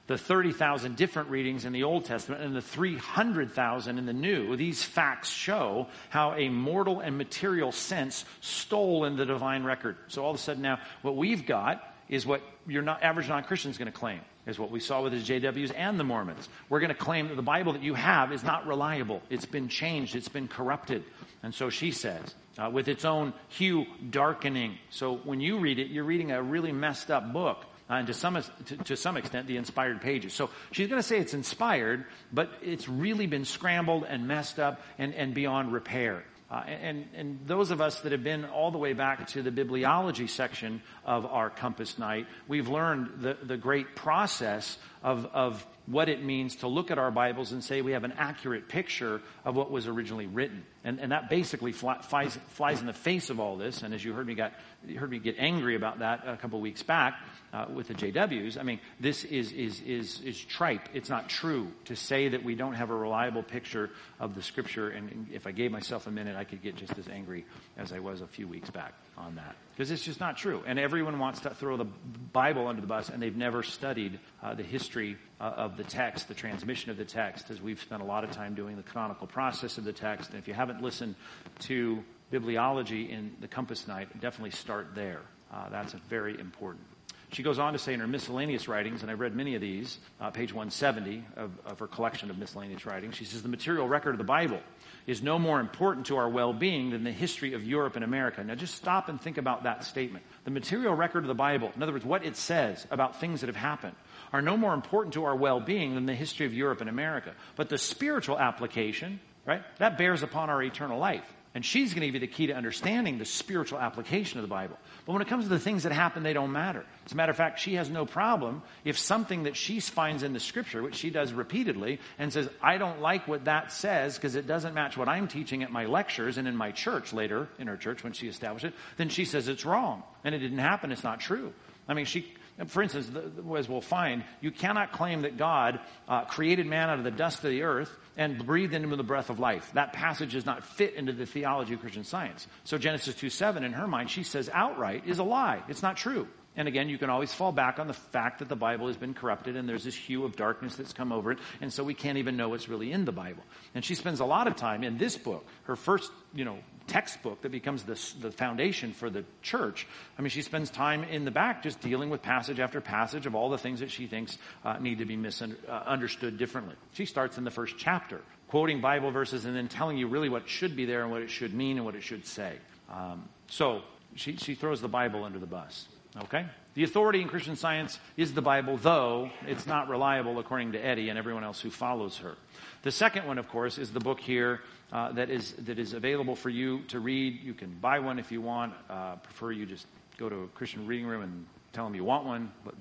the 30,000 different readings in the Old Testament, and the 300,000 in the New. These facts show how a mortal and material sense stole in the divine record. So all of a sudden now, what we've got is what your average non-Christian is going to claim, is what we saw with the JWs and the Mormons. We're going to claim that the Bible that you have is not reliable. It's been changed. It's been corrupted. And so she says, uh, with its own hue darkening. So when you read it, you're reading a really messed up book. Uh, and to some, to, to some extent, the inspired pages. So she's going to say it's inspired, but it's really been scrambled and messed up and, and beyond repair. Uh, and, and those of us that have been all the way back to the bibliology section of our Compass Night, we've learned the, the great process of, of what it means to look at our Bibles and say we have an accurate picture of what was originally written. And, and that basically flies, flies in the face of all this. And as you heard me, got, heard me get angry about that a couple weeks back uh, with the JWs, I mean, this is, is, is, is tripe. It's not true to say that we don't have a reliable picture of the Scripture. And if I gave myself a minute, I could get just as angry as I was a few weeks back on that. Because it's just not true. And everyone wants to throw the Bible under the bus, and they've never studied uh, the history uh, of the text, the transmission of the text, as we've spent a lot of time doing the canonical process of the text. And if you haven't listened to bibliology in the Compass Night, definitely start there. Uh, that's very important. She goes on to say in her miscellaneous writings, and I've read many of these, uh, page 170 of, of her collection of miscellaneous writings, she says, The material record of the Bible is no more important to our well being than the history of Europe and America. Now, just stop and think about that statement. The material record of the Bible, in other words, what it says about things that have happened, are no more important to our well being than the history of Europe and America. But the spiritual application, right, that bears upon our eternal life. And she's going to give you the key to understanding the spiritual application of the Bible. But when it comes to the things that happen, they don't matter. As a matter of fact, she has no problem if something that she finds in the scripture, which she does repeatedly, and says, I don't like what that says because it doesn't match what I'm teaching at my lectures and in my church later, in her church when she established it, then she says it's wrong. And it didn't happen. It's not true. I mean, she, for instance, as we'll find, you cannot claim that God uh, created man out of the dust of the earth and breathed into him the breath of life. That passage does not fit into the theology of Christian science. So Genesis 2 7, in her mind, she says outright is a lie. It's not true. And again, you can always fall back on the fact that the Bible has been corrupted and there's this hue of darkness that's come over it. And so we can't even know what's really in the Bible. And she spends a lot of time in this book, her first, you know, textbook that becomes the, the foundation for the church. I mean, she spends time in the back just dealing with passage after passage of all the things that she thinks uh, need to be misunderstood uh, differently. She starts in the first chapter, quoting Bible verses and then telling you really what should be there and what it should mean and what it should say. Um, so she, she throws the Bible under the bus. Okay? The authority in Christian science is the Bible, though it's not reliable according to Eddy and everyone else who follows her. The second one, of course, is the book here uh, that is that is available for you to read. You can buy one if you want. Uh, prefer you just go to a Christian reading room and tell them you want one, but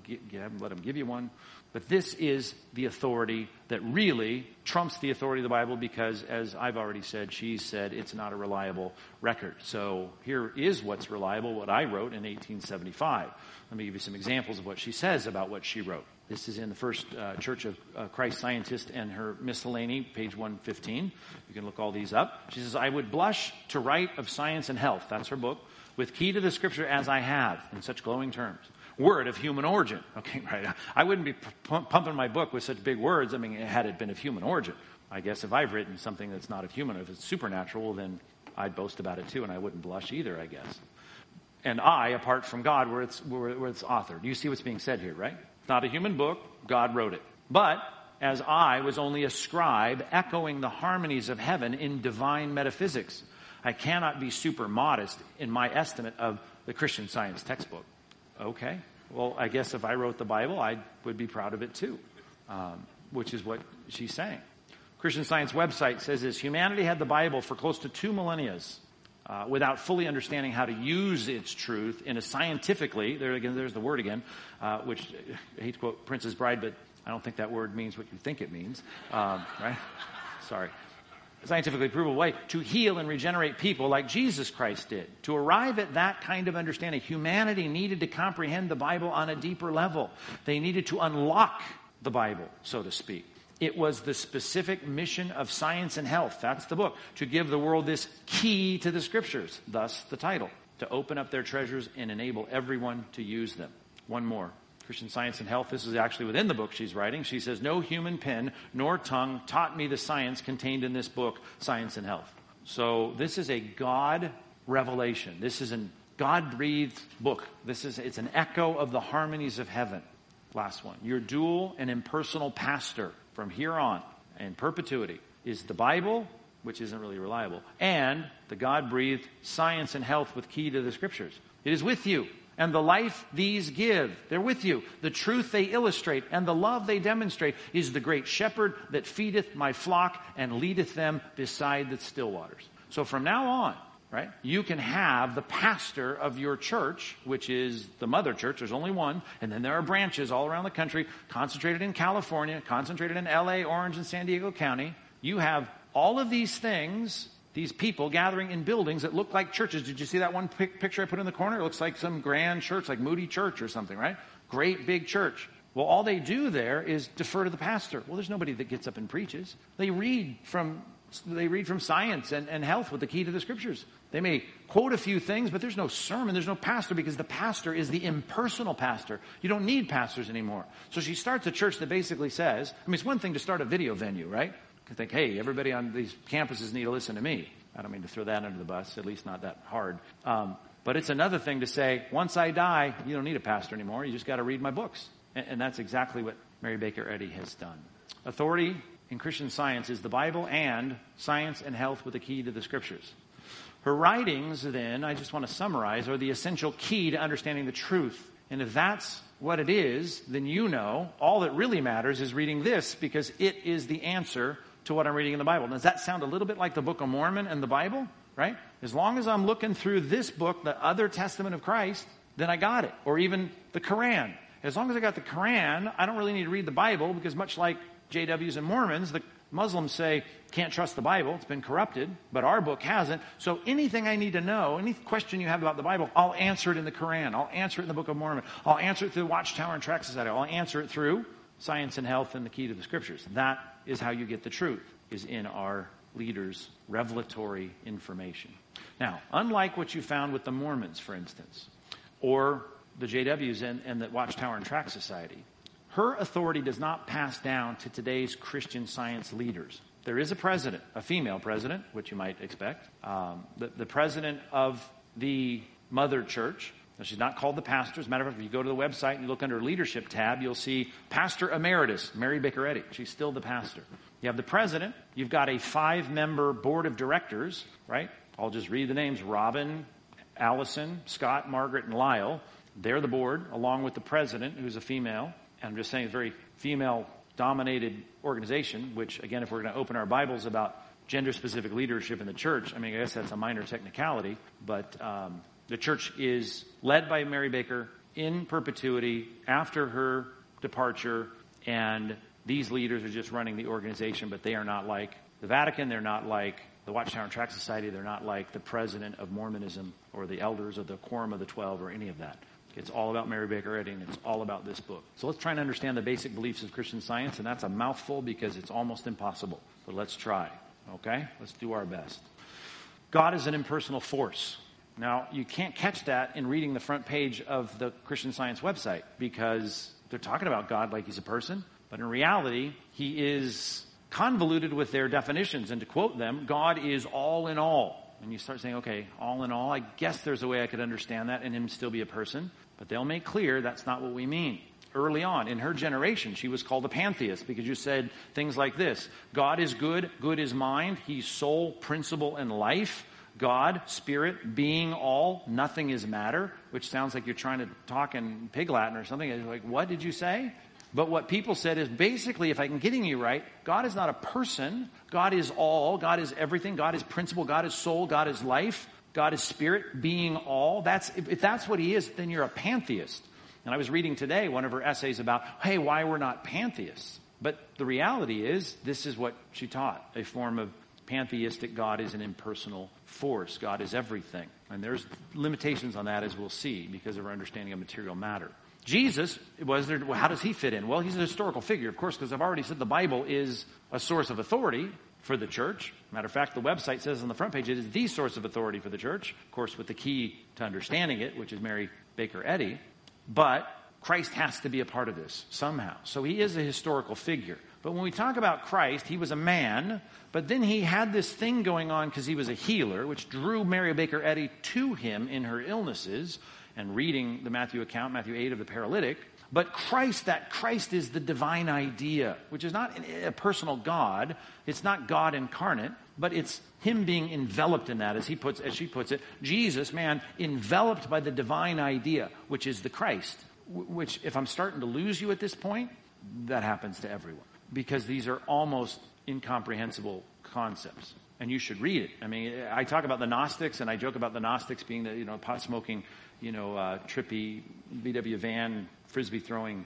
let them give you one. But this is the authority that really trumps the authority of the Bible because, as I've already said, she said it's not a reliable record. So here is what's reliable, what I wrote in 1875. Let me give you some examples of what she says about what she wrote. This is in the first uh, Church of uh, Christ Scientist and her miscellany, page 115. You can look all these up. She says, I would blush to write of science and health. That's her book. With key to the scripture as I have, in such glowing terms word of human origin. *laughs* Okay, right. I wouldn't be pumping my book with such big words. I mean, had it been of human origin. I guess if I've written something that's not of human, if it's supernatural, then I'd boast about it too, and I wouldn't blush either, I guess. And I, apart from God, where its, were, were its author. Do you see what's being said here, right? It's not a human book. God wrote it. But as I was only a scribe echoing the harmonies of heaven in divine metaphysics, I cannot be super modest in my estimate of the Christian science textbook. Okay. Well, I guess if I wrote the Bible, I would be proud of it too, um, which is what she's saying. Christian Science website says this humanity had the Bible for close to two millennia uh, without fully understanding how to use its truth in a scientifically, there again, there's the word again, uh, which I hate to quote Princess Bride, but I don't think that word means what you think it means, um, right? Sorry scientifically provable way to heal and regenerate people like Jesus Christ did. To arrive at that kind of understanding, humanity needed to comprehend the Bible on a deeper level. They needed to unlock the Bible, so to speak. It was the specific mission of science and health. That's the book. To give the world this key to the scriptures. Thus the title. To open up their treasures and enable everyone to use them. One more. Christian Science and Health. This is actually within the book she's writing. She says, No human pen nor tongue taught me the science contained in this book, Science and Health. So this is a God revelation. This is a God breathed book. This is, it's an echo of the harmonies of heaven. Last one. Your dual and impersonal pastor from here on in perpetuity is the Bible, which isn't really reliable, and the God breathed science and health with key to the scriptures. It is with you and the life these give. They're with you. The truth they illustrate and the love they demonstrate is the great shepherd that feedeth my flock and leadeth them beside the still waters. So from now on, right, you can have the pastor of your church, which is the mother church. There's only one. And then there are branches all around the country, concentrated in California, concentrated in LA, Orange, and San Diego County. You have all of these things these people gathering in buildings that look like churches. Did you see that one pic- picture I put in the corner? It looks like some grand church, like Moody Church or something, right? Great big church. Well, all they do there is defer to the pastor. Well, there's nobody that gets up and preaches. They read from they read from science and, and health with the key to the scriptures. They may quote a few things, but there's no sermon, there's no pastor because the pastor is the impersonal pastor. You don't need pastors anymore. So she starts a church that basically says, I mean, it's one thing to start a video venue, right? To think, hey, everybody on these campuses need to listen to me. I don't mean to throw that under the bus, at least not that hard. Um, but it's another thing to say, once I die, you don't need a pastor anymore. You just got to read my books. And, and that's exactly what Mary Baker Eddy has done. Authority in Christian science is the Bible and science and health with a key to the scriptures. Her writings, then, I just want to summarize, are the essential key to understanding the truth. And if that's what it is, then you know all that really matters is reading this because it is the answer to what I'm reading in the Bible. Does that sound a little bit like the Book of Mormon and the Bible? right? As long as I'm looking through this book, the other testament of Christ, then I got it. Or even the Quran. As long as I got the Quran, I don't really need to read the Bible because much like JWs and Mormons, the Muslims say, can't trust the Bible, it's been corrupted, but our book hasn't. So anything I need to know, any question you have about the Bible, I'll answer it in the Quran. I'll answer it in the Book of Mormon. I'll answer it through the Watchtower and Tract Society. I'll answer it through Science and Health and the Key to the Scriptures. That is how you get the truth, is in our leaders' revelatory information. Now, unlike what you found with the Mormons, for instance, or the JWs and, and the Watchtower and Tract Society, her authority does not pass down to today's Christian science leaders. There is a president, a female president, which you might expect. Um, the, the president of the mother church. She's not called the pastor. As a matter of fact, if you go to the website and you look under leadership tab, you'll see Pastor Emeritus, Mary Baker Eddy. She's still the pastor. You have the president. You've got a five member board of directors, right? I'll just read the names Robin, Allison, Scott, Margaret, and Lyle. They're the board, along with the president, who's a female. And I'm just saying, it's a very female dominated organization, which, again, if we're going to open our Bibles about gender specific leadership in the church, I mean, I guess that's a minor technicality, but um, the church is led by Mary Baker in perpetuity after her departure, and these leaders are just running the organization, but they are not like the Vatican, they're not like the Watchtower and Tract Society, they're not like the president of Mormonism or the elders of the Quorum of the Twelve or any of that. It's all about Mary Baker Eddy, and it's all about this book. So let's try and understand the basic beliefs of Christian science, and that's a mouthful because it's almost impossible. But let's try, okay? Let's do our best. God is an impersonal force. Now, you can't catch that in reading the front page of the Christian Science website because they're talking about God like he's a person, but in reality, he is convoluted with their definitions. And to quote them, God is all in all and you start saying, okay, all in all, I guess there's a way I could understand that and him still be a person. But they'll make clear that's not what we mean. Early on, in her generation, she was called a pantheist because you said things like this God is good, good is mind, He's soul, principle, and life. God, spirit, being all, nothing is matter, which sounds like you're trying to talk in pig Latin or something. It's like, what did you say? But what people said is basically, if I'm getting you right, God is not a person. God is all. God is everything. God is principle. God is soul. God is life. God is spirit, being all. That's, if that's what he is, then you're a pantheist. And I was reading today one of her essays about, hey, why we're not pantheists. But the reality is, this is what she taught. A form of pantheistic God is an impersonal force. God is everything. And there's limitations on that, as we'll see, because of our understanding of material matter. Jesus, was there, how does he fit in? Well, he's a historical figure, of course, because I've already said the Bible is a source of authority for the church. Matter of fact, the website says on the front page it is the source of authority for the church, of course, with the key to understanding it, which is Mary Baker Eddy. But Christ has to be a part of this somehow. So he is a historical figure. But when we talk about Christ, he was a man, but then he had this thing going on because he was a healer, which drew Mary Baker Eddy to him in her illnesses and reading the Matthew account, Matthew 8 of the paralytic. But Christ, that Christ is the divine idea, which is not a personal God. It's not God incarnate, but it's him being enveloped in that, as he puts, as she puts it. Jesus, man, enveloped by the divine idea, which is the Christ. Which, if I'm starting to lose you at this point, that happens to everyone because these are almost incomprehensible concepts and you should read it. I mean, I talk about the Gnostics, and I joke about the Gnostics being the you know pot smoking you know, uh, trippy VW Van frisbee throwing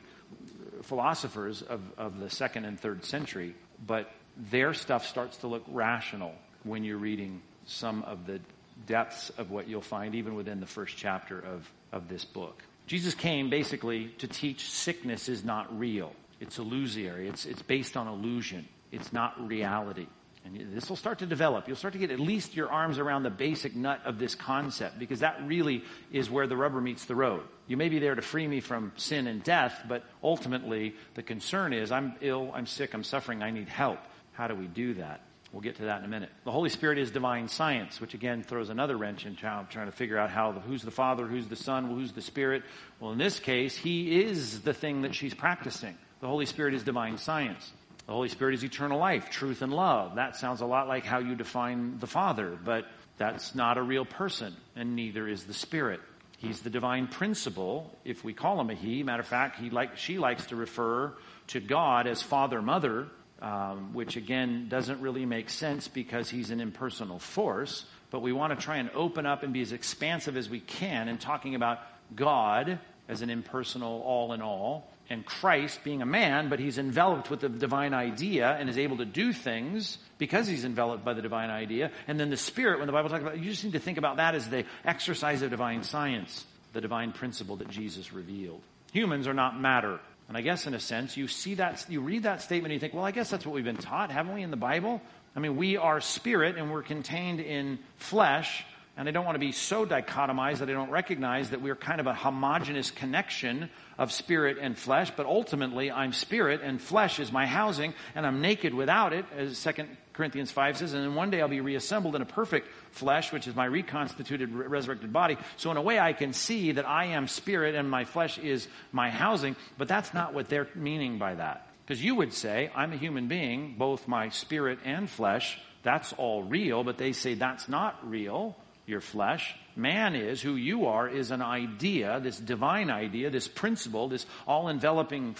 philosophers of, of the second and third century, but their stuff starts to look rational when you're reading some of the depths of what you'll find even within the first chapter of, of this book. Jesus came basically to teach sickness is not real. It's illusory. It's, it's based on illusion. It's not reality. And this will start to develop. You'll start to get at least your arms around the basic nut of this concept because that really is where the rubber meets the road. You may be there to free me from sin and death, but ultimately the concern is I'm ill, I'm sick, I'm suffering, I need help. How do we do that? We'll get to that in a minute. The Holy Spirit is divine science, which again throws another wrench in trying to figure out how the, who's the Father, who's the Son, who's the Spirit. Well, in this case, He is the thing that she's practicing. The Holy Spirit is divine science. The Holy Spirit is eternal life, truth, and love. That sounds a lot like how you define the Father, but that's not a real person, and neither is the Spirit. He's the divine principle, if we call him a he. Matter of fact, he like, she likes to refer to God as Father, Mother, um, which again doesn't really make sense because he's an impersonal force. but we want to try and open up and be as expansive as we can in talking about God as an impersonal all in all, and Christ being a man, but he's enveloped with the divine idea and is able to do things because he's enveloped by the divine idea. And then the Spirit, when the Bible talks about, you just need to think about that as the exercise of divine science, the divine principle that Jesus revealed. Humans are not matter. And I guess in a sense, you see that, you read that statement and you think, well, I guess that's what we've been taught, haven't we, in the Bible? I mean, we are spirit and we're contained in flesh, and I don't want to be so dichotomized that I don't recognize that we're kind of a homogenous connection of spirit and flesh, but ultimately I'm spirit and flesh is my housing and I'm naked without it, as 2 Corinthians 5 says, and then one day I'll be reassembled in a perfect flesh, which is my reconstituted, resurrected body. So in a way I can see that I am spirit and my flesh is my housing, but that's not what they're meaning by that. Because you would say, I'm a human being, both my spirit and flesh, that's all real, but they say that's not real your flesh. Man is, who you are, is an idea, this divine idea, this principle, this all enveloping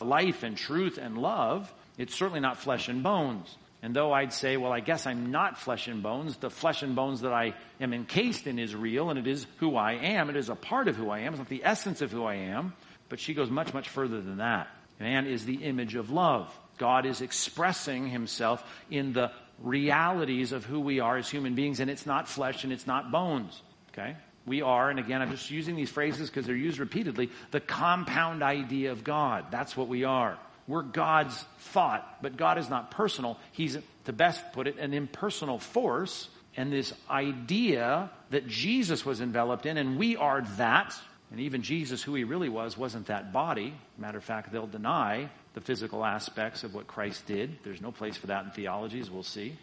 life and truth and love. It's certainly not flesh and bones. And though I'd say, well, I guess I'm not flesh and bones, the flesh and bones that I am encased in is real and it is who I am. It is a part of who I am. It's not the essence of who I am. But she goes much, much further than that. Man is the image of love. God is expressing himself in the realities of who we are as human beings, and it's not flesh and it's not bones. Okay? We are, and again, I'm just using these phrases because they're used repeatedly, the compound idea of God. That's what we are. We're God's thought, but God is not personal. He's, to best put it, an impersonal force, and this idea that Jesus was enveloped in, and we are that. And even Jesus, who he really was, wasn't that body. Matter of fact, they'll deny the physical aspects of what Christ did. There's no place for that in theology, as we'll see.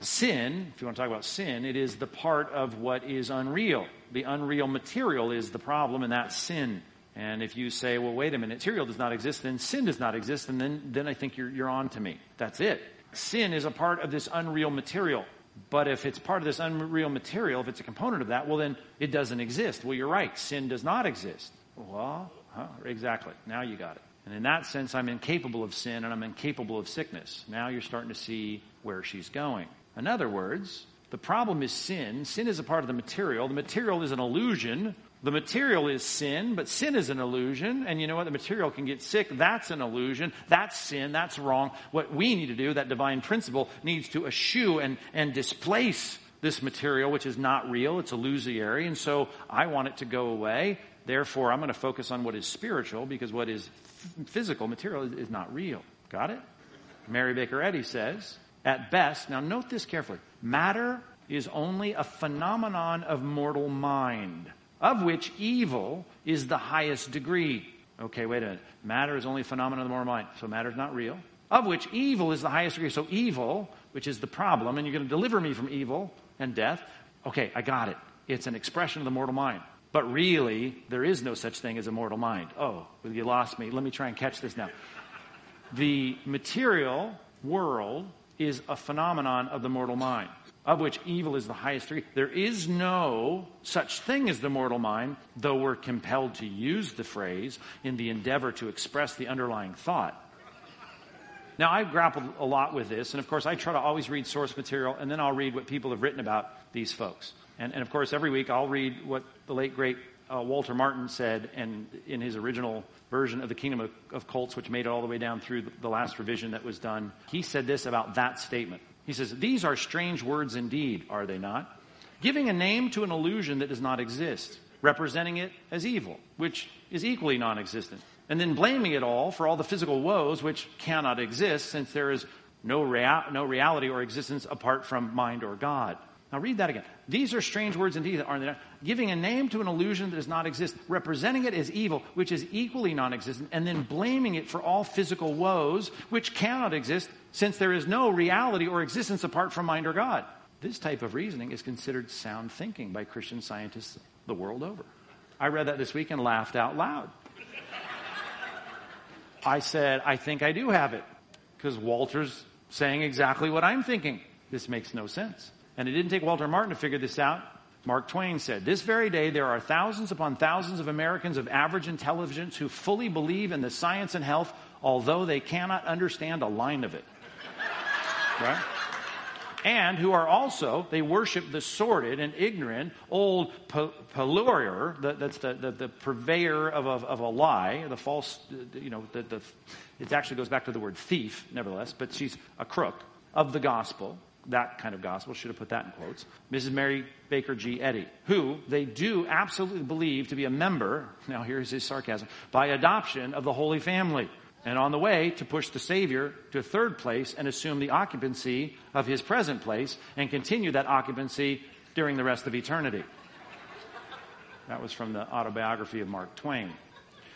Sin, if you want to talk about sin, it is the part of what is unreal. The unreal material is the problem, and that's sin. And if you say, well, wait a minute, material does not exist, then sin does not exist, and then, then I think you're, you're on to me. That's it. Sin is a part of this unreal material. But if it's part of this unreal material, if it's a component of that, well, then it doesn't exist. Well, you're right. Sin does not exist. Well, huh, exactly. Now you got it. And in that sense, I'm incapable of sin and I'm incapable of sickness. Now you're starting to see where she's going. In other words, the problem is sin. Sin is a part of the material. The material is an illusion. The material is sin, but sin is an illusion. And you know what? The material can get sick. That's an illusion. That's sin. That's wrong. What we need to do, that divine principle, needs to eschew and, and displace this material, which is not real. It's illusory. And so I want it to go away. Therefore, I'm going to focus on what is spiritual because what is physical material is, not real. Got it? Mary Baker Eddy says, at best, now note this carefully, matter is only a phenomenon of mortal mind, of which evil is the highest degree. Okay, wait a minute. Matter is only a phenomenon of the mortal mind, so matter is not real. Of which evil is the highest degree. So evil, which is the problem, and you're going to deliver me from evil and death. Okay, I got it. It's an expression of the mortal mind. But really, there is no such thing as a mortal mind. Oh, you lost me. Let me try and catch this now. The material world is a phenomenon of the mortal mind, of which evil is the highest degree. There is no such thing as the mortal mind, though we're compelled to use the phrase in the endeavor to express the underlying thought. Now, I've grappled a lot with this, and of course, I try to always read source material, and then I'll read what people have written about these folks. And, and of course, every week I'll read what the late, great uh, Walter Martin said and in his original version of the Kingdom of, of Cults, which made it all the way down through the, the last revision that was done. He said this about that statement. He says, These are strange words indeed, are they not? Giving a name to an illusion that does not exist, representing it as evil, which is equally non existent, and then blaming it all for all the physical woes which cannot exist since there is no, rea- no reality or existence apart from mind or God. Now read that again. These are strange words indeed, aren't they? Giving a name to an illusion that does not exist, representing it as evil, which is equally non-existent, and then blaming it for all physical woes, which cannot exist, since there is no reality or existence apart from mind or God. This type of reasoning is considered sound thinking by Christian scientists the world over. I read that this week and laughed out loud. I said, I think I do have it, because Walter's saying exactly what I'm thinking. This makes no sense. And it didn't take Walter Martin to figure this out. Mark Twain said, This very day there are thousands upon thousands of Americans of average intelligence who fully believe in the science and health, although they cannot understand a line of it. *laughs* Right? and who are also, they worship the sordid and ignorant old pollurer, that's the, the, the, purveyor of a, of a lie, the false, you know, the, the, it actually goes back to the word thief, nevertheless, but she's a crook of the gospel, that kind of gospel, should have put that in quotes, Mrs. Mary Baker G. Eddy, who they do absolutely believe to be a member, now here's his sarcasm, by adoption of the Holy Family and on the way to push the Savior to third place and assume the occupancy of his present place and continue that occupancy during the rest of eternity. That was from the autobiography of Mark Twain.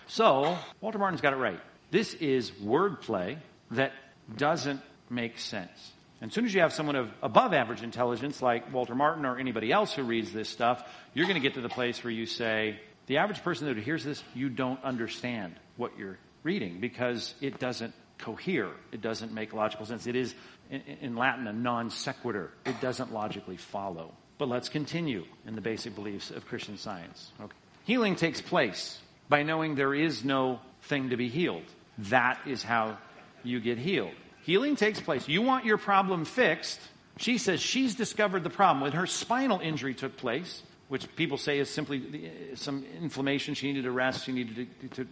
So, Walter Martin's got it right. This is wordplay that doesn't make sense. And as soon as you have someone of above average intelligence like Walter Martin or anybody else who reads this stuff, you're going to get to the place where you say, the average person that hears this, you don't understand what you're reading because it doesn't cohere. It doesn't make logical sense. It is, in, in Latin, a non sequitur. It doesn't logically follow. But let's continue in the basic beliefs of Christian science. Okay. Healing takes place by knowing there is no thing to be healed. That is how you get healed. Healing takes place. You want your problem fixed. She says she's discovered the problem. When her spinal injury took place, which people say is simply uh, some inflammation. She needed to rest. She needed to, to,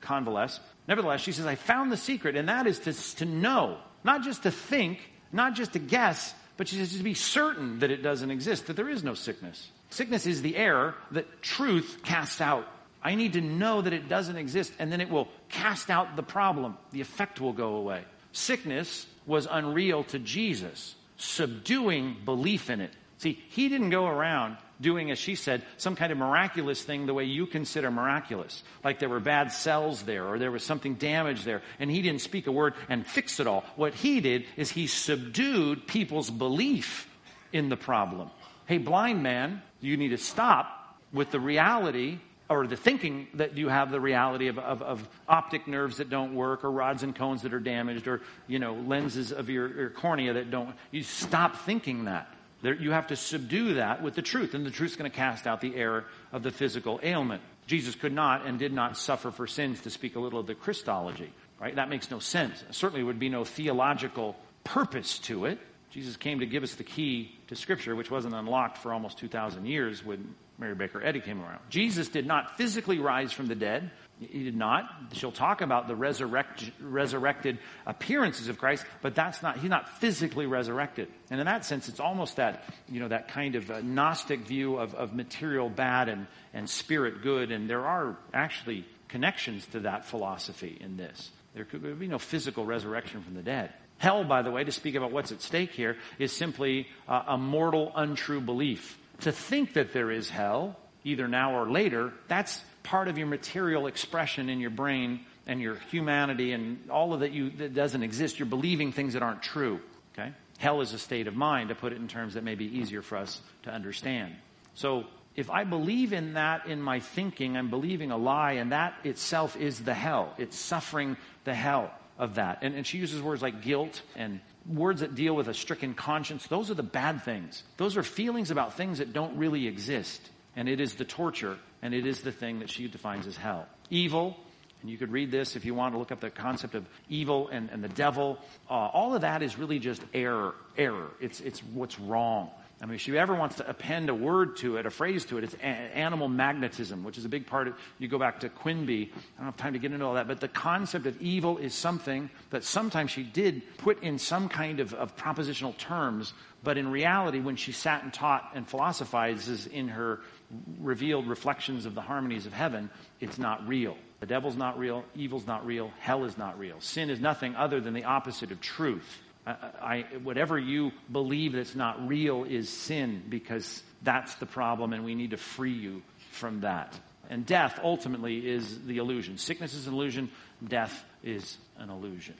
convalesce. Nevertheless, she says, I found the secret, and that is to, to know, not just to think, not just to guess, but she says to be certain that it doesn't exist, that there is no sickness. Sickness is the error that truth casts out. I need to know that it doesn't exist, and then it will cast out the problem. The effect will go away. Sickness was unreal to Jesus, subduing belief in it. See, he didn't go around doing, as she said, some kind of miraculous thing the way you consider miraculous. Like there were bad cells there or there was something damaged there and he didn't speak a word and fix it all. What he did is he subdued people's belief in the problem. Hey, blind man, you need to stop with the reality or the thinking that you have the reality of, of, of, optic nerves that don't work or rods and cones that are damaged or you know lenses of your, your cornea that don't you stop thinking that there, you have to subdue that with the truth, and the truth's going to cast out the error of the physical ailment. Jesus could not and did not suffer for sins to speak a little of the Christology, right? That makes no sense. Certainly would be no theological purpose to it. Jesus came to give us the key to Scripture, which wasn't unlocked for almost 2,000 years when Mary Baker Eddy came around. Jesus did not physically rise from the dead. He did not. She'll talk about the resurrect, resurrected appearances of Christ, but that's not, he's not physically resurrected. And in that sense, it's almost that, you know, that kind of Gnostic view of, of material bad and, and spirit good. And there are actually connections to that philosophy in this. There could be no physical resurrection from the dead. Hell, by the way, to speak about what's at stake here, is simply uh, a mortal, untrue belief. To think that there is hell, either now or later, that's part of your material expression in your brain and your humanity and all of that you that doesn't exist. You're believing things that aren't true. Okay? Hell is a state of mind, to put it in terms that may be easier for us to understand. So if I believe in that in my thinking, I'm believing a lie, and that itself is the hell. It's suffering the hell of that. And, and she uses words like guilt and words that deal with a stricken conscience. Those are the bad things. Those are feelings about things that don't really exist. And it is the torture and it is the thing that she defines as hell. Evil, and you could read this if you want to look up the concept of evil and, and the devil. Uh, all of that is really just error. Error. It's, it's what's wrong. I mean, if she ever wants to append a word to it, a phrase to it, it's animal magnetism, which is a big part of, you go back to Quimby. I don't have time to get into all that, but the concept of evil is something that sometimes she did put in some kind of, of propositional terms, but in reality, when she sat and taught and philosophizes in her revealed reflections of the harmonies of heaven, it's not real. The devil's not real, evil's not real, hell is not real. Sin is nothing other than the opposite of truth. I, I, whatever you believe that's not real is sin because that's the problem and we need to free you from that. And death ultimately is the illusion. Sickness is an illusion, death is an illusion.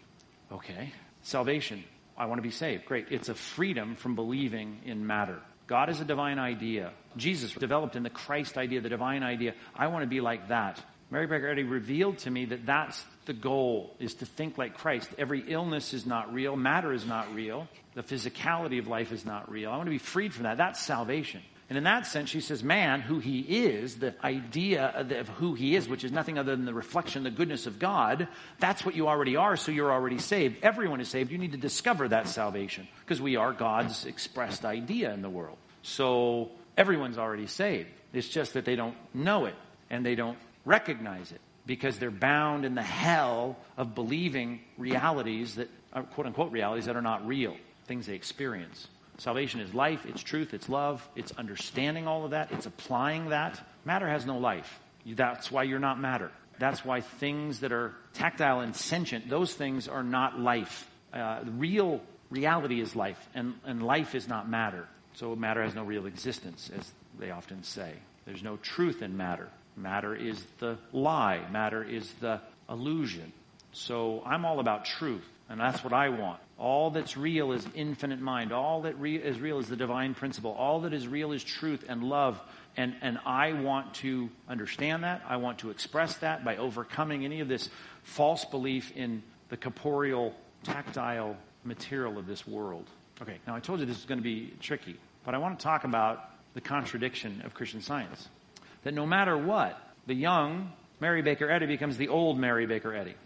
Okay. Salvation. I want to be saved. Great. It's a freedom from believing in matter. God is a divine idea. Jesus developed in the Christ idea, the divine idea. I want to be like that. Mary Baker Eddy revealed to me that that's the goal, is to think like Christ. Every illness is not real. Matter is not real. The physicality of life is not real. I want to be freed from that. That's salvation. And in that sense, she says, man, who he is, the idea of who he is, which is nothing other than the reflection, the goodness of God, that's what you already are, so you're already saved. Everyone is saved. You need to discover that salvation because we are God's expressed idea in the world. So everyone's already saved. It's just that they don't know it and they don't recognize it because they're bound in the hell of believing realities that are quote unquote realities that are not real, things they experience. Salvation is life, it's truth, it's love, it's understanding all of that, it's applying that. Matter has no life. That's why you're not matter. That's why things that are tactile and sentient, those things are not life. Uh, real reality is life, and, and life is not matter. So matter has no real existence, as they often say. There's no truth in matter. Matter is the lie, matter is the illusion. So I'm all about truth. And that's what I want. All that's real is infinite mind. All that re- is real is the divine principle. All that is real is truth and love. And, and I want to understand that. I want to express that by overcoming any of this false belief in the corporeal, tactile material of this world. Okay, now I told you this is going to be tricky, but I want to talk about the contradiction of Christian science. That no matter what, the young Mary Baker Eddy becomes the old Mary Baker Eddy.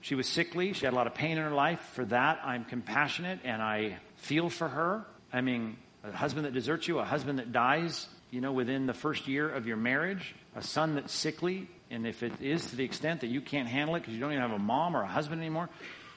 She was sickly. She had a lot of pain in her life. For that, I'm compassionate and I feel for her. I mean, a husband that deserts you, a husband that dies, you know, within the first year of your marriage, a son that's sickly, and if it is to the extent that you can't handle it because you don't even have a mom or a husband anymore,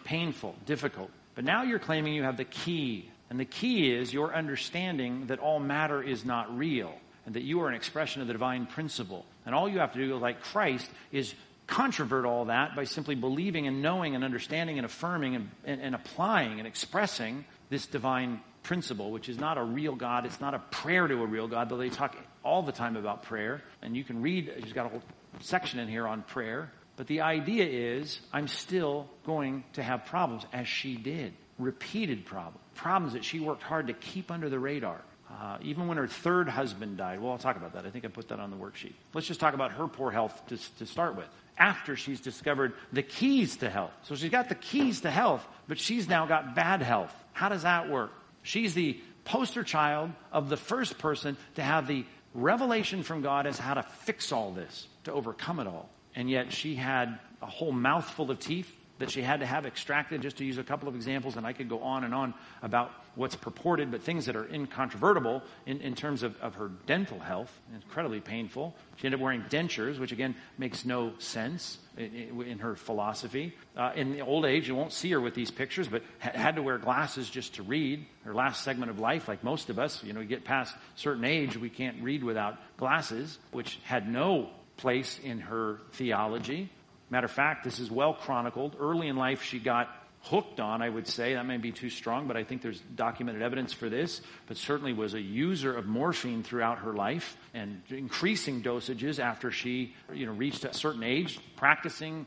painful, difficult. But now you're claiming you have the key. And the key is your understanding that all matter is not real and that you are an expression of the divine principle. And all you have to do, like Christ, is controvert all that by simply believing and knowing and understanding and affirming and, and, and, applying and expressing this divine principle, which is not a real God. It's not a prayer to a real God, though they talk all the time about prayer. And you can read, she's got a whole section in here on prayer. But the idea is, I'm still going to have problems, as she did. Repeated problems. Problems that she worked hard to keep under the radar. Uh, even when her third husband died. Well, I'll talk about that. I think I put that on the worksheet. Let's just talk about her poor health to, to start with after she's discovered the keys to health. So she's got the keys to health, but she's now got bad health. How does that work? She's the poster child of the first person to have the revelation from God as how to fix all this, to overcome it all. And yet she had a whole mouthful of teeth that she had to have extracted, just to use a couple of examples, and I could go on and on about what's purported, but things that are incontrovertible in, in terms of, of her dental health, incredibly painful. She ended up wearing dentures, which again makes no sense in, in her philosophy. Uh, in the old age, you won't see her with these pictures, but ha- had to wear glasses just to read. Her last segment of life, like most of us, you know, you get past certain age, we can't read without glasses, which had no place in her theology. Matter of fact, this is well chronicled. Early in life, she got hooked on, I would say. That may be too strong, but I think there's documented evidence for this. But certainly was a user of morphine throughout her life and increasing dosages after she, you know, reached a certain age, practicing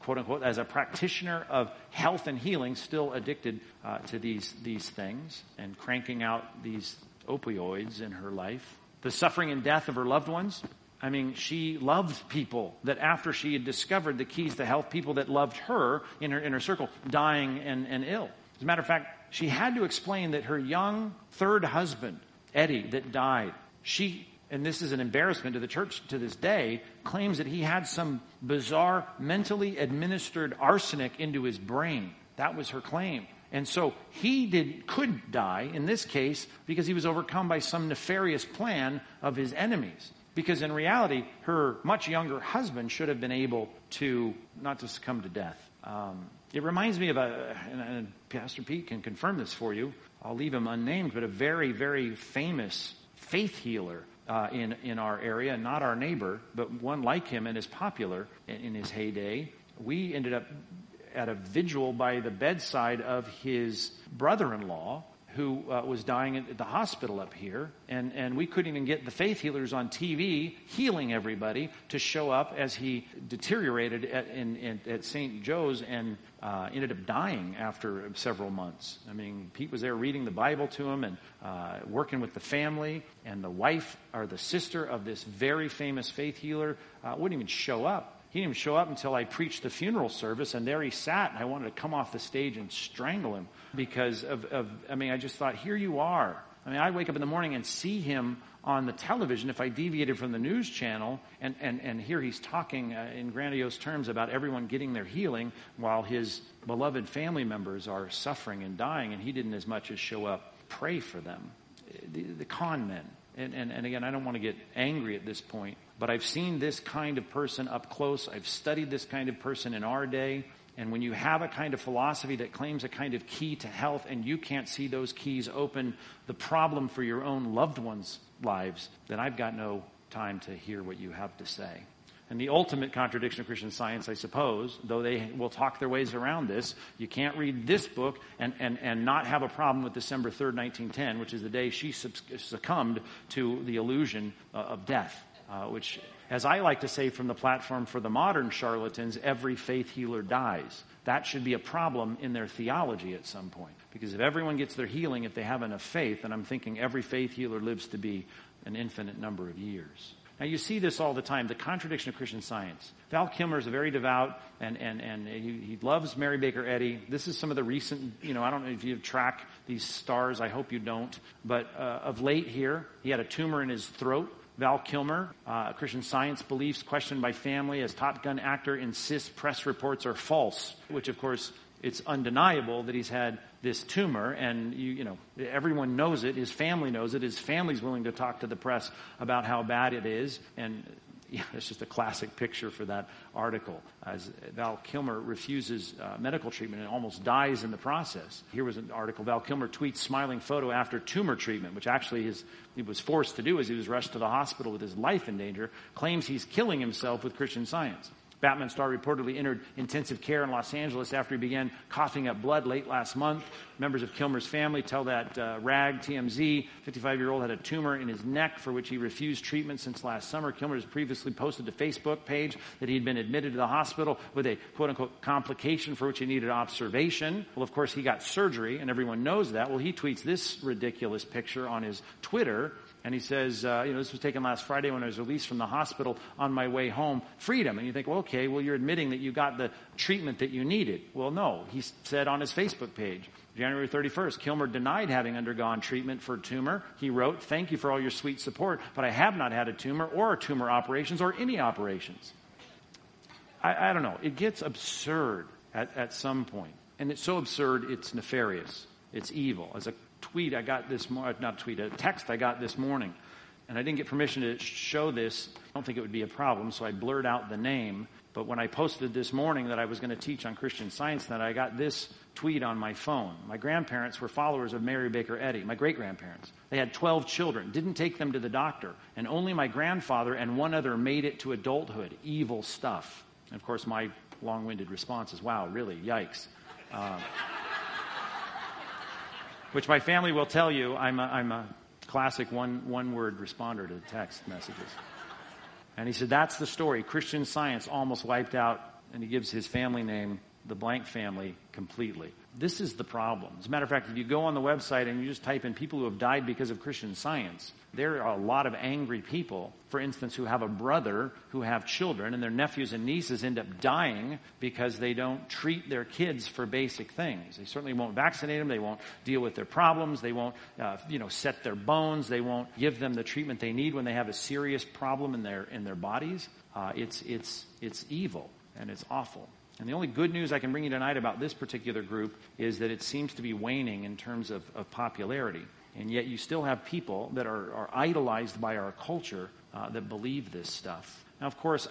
quote unquote, as a practitioner of health and healing, still addicted uh, to these, these things and cranking out these opioids in her life. The suffering and death of her loved ones, I mean, she loved people that after she had discovered the keys to health, people that loved her in her inner circle, dying and, and ill. As a matter of fact, she had to explain that her young third husband, Eddy, that died, she, and this is an embarrassment to the church to this day, claims that he had some bizarre mentally administered arsenic into his brain. That was her claim. And so he did, could die in this case because he was overcome by some nefarious plan of his enemies. Because in reality, her much younger husband should have been able to not to succumb to death. Um, it reminds me of a, and, and Pastor Pete can confirm this for you. I'll leave him unnamed, but a very, very famous faith healer uh, in, in our area, not our neighbor, but one like him and is popular in, in his heyday. We ended up at a vigil by the bedside of his brother in law who uh, was dying at the hospital up here, and, and we couldn't even get the faith healers on TV healing everybody to show up as he deteriorated at, in, in, at St. Joe's and uh, ended up dying after several months. I mean, Pete was there reading the Bible to him and uh, working with the family, and the wife or the sister of this very famous faith healer uh, wouldn't even show up he didn't even show up until I preached the funeral service, and there he sat, and I wanted to come off the stage and strangle him because of, of I mean, I just thought, here you are. I mean, I wake up in the morning and see him on the television if I deviated from the news channel, and, and, and here he's talking uh, in grandiose terms about everyone getting their healing while his beloved family members are suffering and dying, and he didn't as much as show up, pray for them. The, the con men. And, and, and again, I don't want to get angry at this point, but I've seen this kind of person up close. I've studied this kind of person in our day. And when you have a kind of philosophy that claims a kind of key to health and you can't see those keys open the problem for your own loved ones' lives, then I've got no time to hear what you have to say. And the ultimate contradiction of Christian science, I suppose, though they will talk their ways around this, you can't read this book and, and, and not have a problem with December 3rd, 1910, which is the day she succumbed to the illusion uh, of death, uh, which as I like to say from the platform for the modern charlatans, every faith healer dies. That should be a problem in their theology at some point. Because if everyone gets their healing, if they have enough faith, and I'm thinking every faith healer lives to be an infinite number of years. Now, you see this all the time the contradiction of Christian science. Val Kilmer is a very devout, and, and, and he, he, loves Mary Baker Eddy. This is some of the recent, you know, I don't know if you track these stars, I hope you don't. But uh, of late here, he had a tumor in his throat Val Kilmer, uh, Christian Science beliefs questioned by family as Top Gun actor insists press reports are false, which of course it's undeniable that he's had this tumor. And you, you know everyone knows it. His family knows it. His family's willing to talk to the press about how bad it is. And yeah, it's just a classic picture for that article. As Val Kilmer refuses uh, medical treatment and almost dies in the process. Here was an article. Val Kilmer tweets smiling photo after tumor treatment, which actually his, he was forced to do as he was rushed to the hospital with his life in danger. Claims he's killing himself with Christian science. Batman star reportedly entered intensive care in Los Angeles after he began coughing up blood late last month. Members of Kilmer's family tell that uh, RAG TMZ, 55 year old, had a tumor in his neck for which he refused treatment since last summer. Kilmer has previously posted to Facebook page that he had been admitted to the hospital with a quote unquote complication for which he needed observation. Well, of course, he got surgery, and everyone knows that. Well, he tweets this ridiculous picture on his Twitter and he says, uh, you know, this was taken last Friday when I was released from the hospital on my way home. Freedom. And you think, well, okay, well, you're admitting that you got the treatment that you needed. Well, no. He said on his Facebook page, January 31st, Kilmer denied having undergone treatment for a tumor. He wrote, Thank you for all your sweet support, but I have not had a tumor or tumor operations or any operations. I, I don't know. It gets absurd at, at some point. And it's so absurd, it's nefarious. It's evil. As a tweet I got this morning, not tweet, a text I got this morning. And I didn't get permission to show this. I don't think it would be a problem, so I blurred out the name. But when I posted this morning that I was going to teach on Christian Science that I got this tweet on my phone. My grandparents were followers of Mary Baker Eddy, my great grandparents. They had 12 children, didn't take them to the doctor, and only my grandfather and one other made it to adulthood. Evil stuff. And of course, my long winded response is, wow, really? Yikes. Uh, which my family will tell you I'm a, I'm a classic one, one word responder to text messages. And he said, That's the story. Christian science almost wiped out, and he gives his family name, the blank family, completely. This is the problem. As a matter of fact, if you go on the website and you just type in people who have died because of Christian science, there are a lot of angry people, for instance, who have a brother who have children and their nephews and nieces end up dying because they don't treat their kids for basic things. They certainly won't vaccinate them. They won't deal with their problems. They won't, uh, you know, set their bones. They won't give them the treatment they need when they have a serious problem in their, in their bodies. Uh, it's, it's, it's evil and it's awful. And the only good news I can bring you tonight about this particular group is that it seems to be waning in terms of, of popularity. And yet you still have people that are, are idolized by our culture uh, that believe this stuff. Now, of course,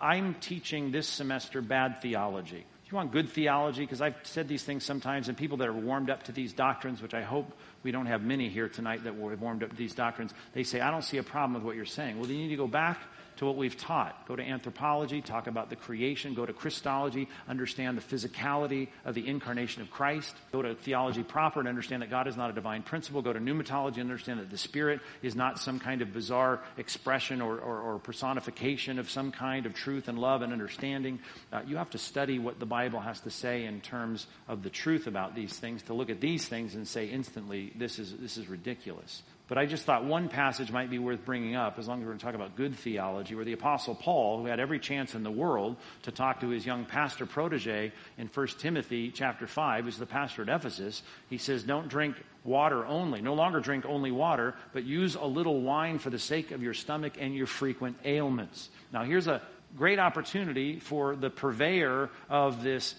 I'm teaching this semester bad theology. If you want good theology, because I've said these things sometimes, and people that are warmed up to these doctrines, which I hope we don't have many here tonight that were warmed up to these doctrines, they say, I don't see a problem with what you're saying. Well, you need to go back to what we've taught. Go to anthropology, talk about the creation. Go to Christology, understand the physicality of the incarnation of Christ. Go to theology proper and understand that God is not a divine principle. Go to pneumatology and understand that the Spirit is not some kind of bizarre expression or, or, or personification of some kind of truth and love and understanding. Uh, you have to study what the Bible has to say in terms of the truth about these things to look at these things and say instantly, this is, this is ridiculous. But I just thought one passage might be worth bringing up, as long as we're going to talk about good theology, where the Apostle Paul, who had every chance in the world to talk to his young pastor protege in 1 Timothy chapter 5, who's the pastor at Ephesus, he says, Don't drink water only. No longer drink only water, but use a little wine for the sake of your stomach and your frequent ailments. Now, here's a great opportunity for the purveyor of this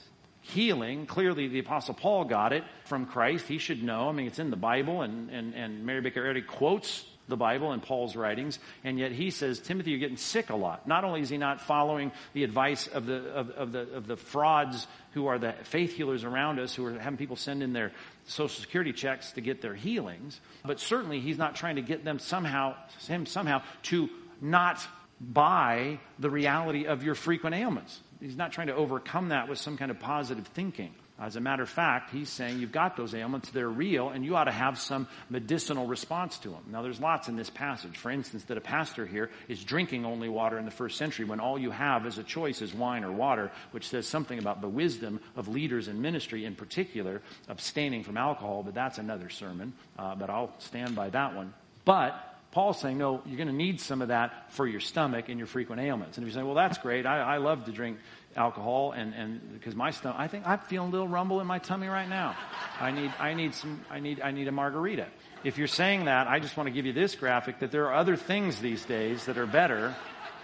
healing. Clearly, the Apostle Paul got it from Christ. He should know. I mean, it's in the Bible, and, and, and Mary Baker Eddy quotes the Bible and Paul's writings, and yet he says, Timothy, you're getting sick a lot. Not only is he not following the advice of the, of, of, the, of the frauds who are the faith healers around us, who are having people send in their social security checks to get their healings, but certainly he's not trying to get them somehow, him somehow to not buy the reality of your frequent ailments. He's not trying to overcome that with some kind of positive thinking. As a matter of fact, he's saying you've got those ailments, they're real, and you ought to have some medicinal response to them. Now, there's lots in this passage. For instance, that a pastor here is drinking only water in the first century when all you have as a choice is wine or water, which says something about the wisdom of leaders in ministry, in particular, abstaining from alcohol, but that's another sermon. Uh, but I'll stand by that one. But Paul's saying, no, you're going to need some of that for your stomach and your frequent ailments. And if you're saying, well, that's great. I, I love to drink alcohol and, and because my stomach, I think I'm feeling a little rumble in my tummy right now. I need, I need some, I need, I need a margarita. If you're saying that, I just want to give you this graphic that there are other things these days that are better.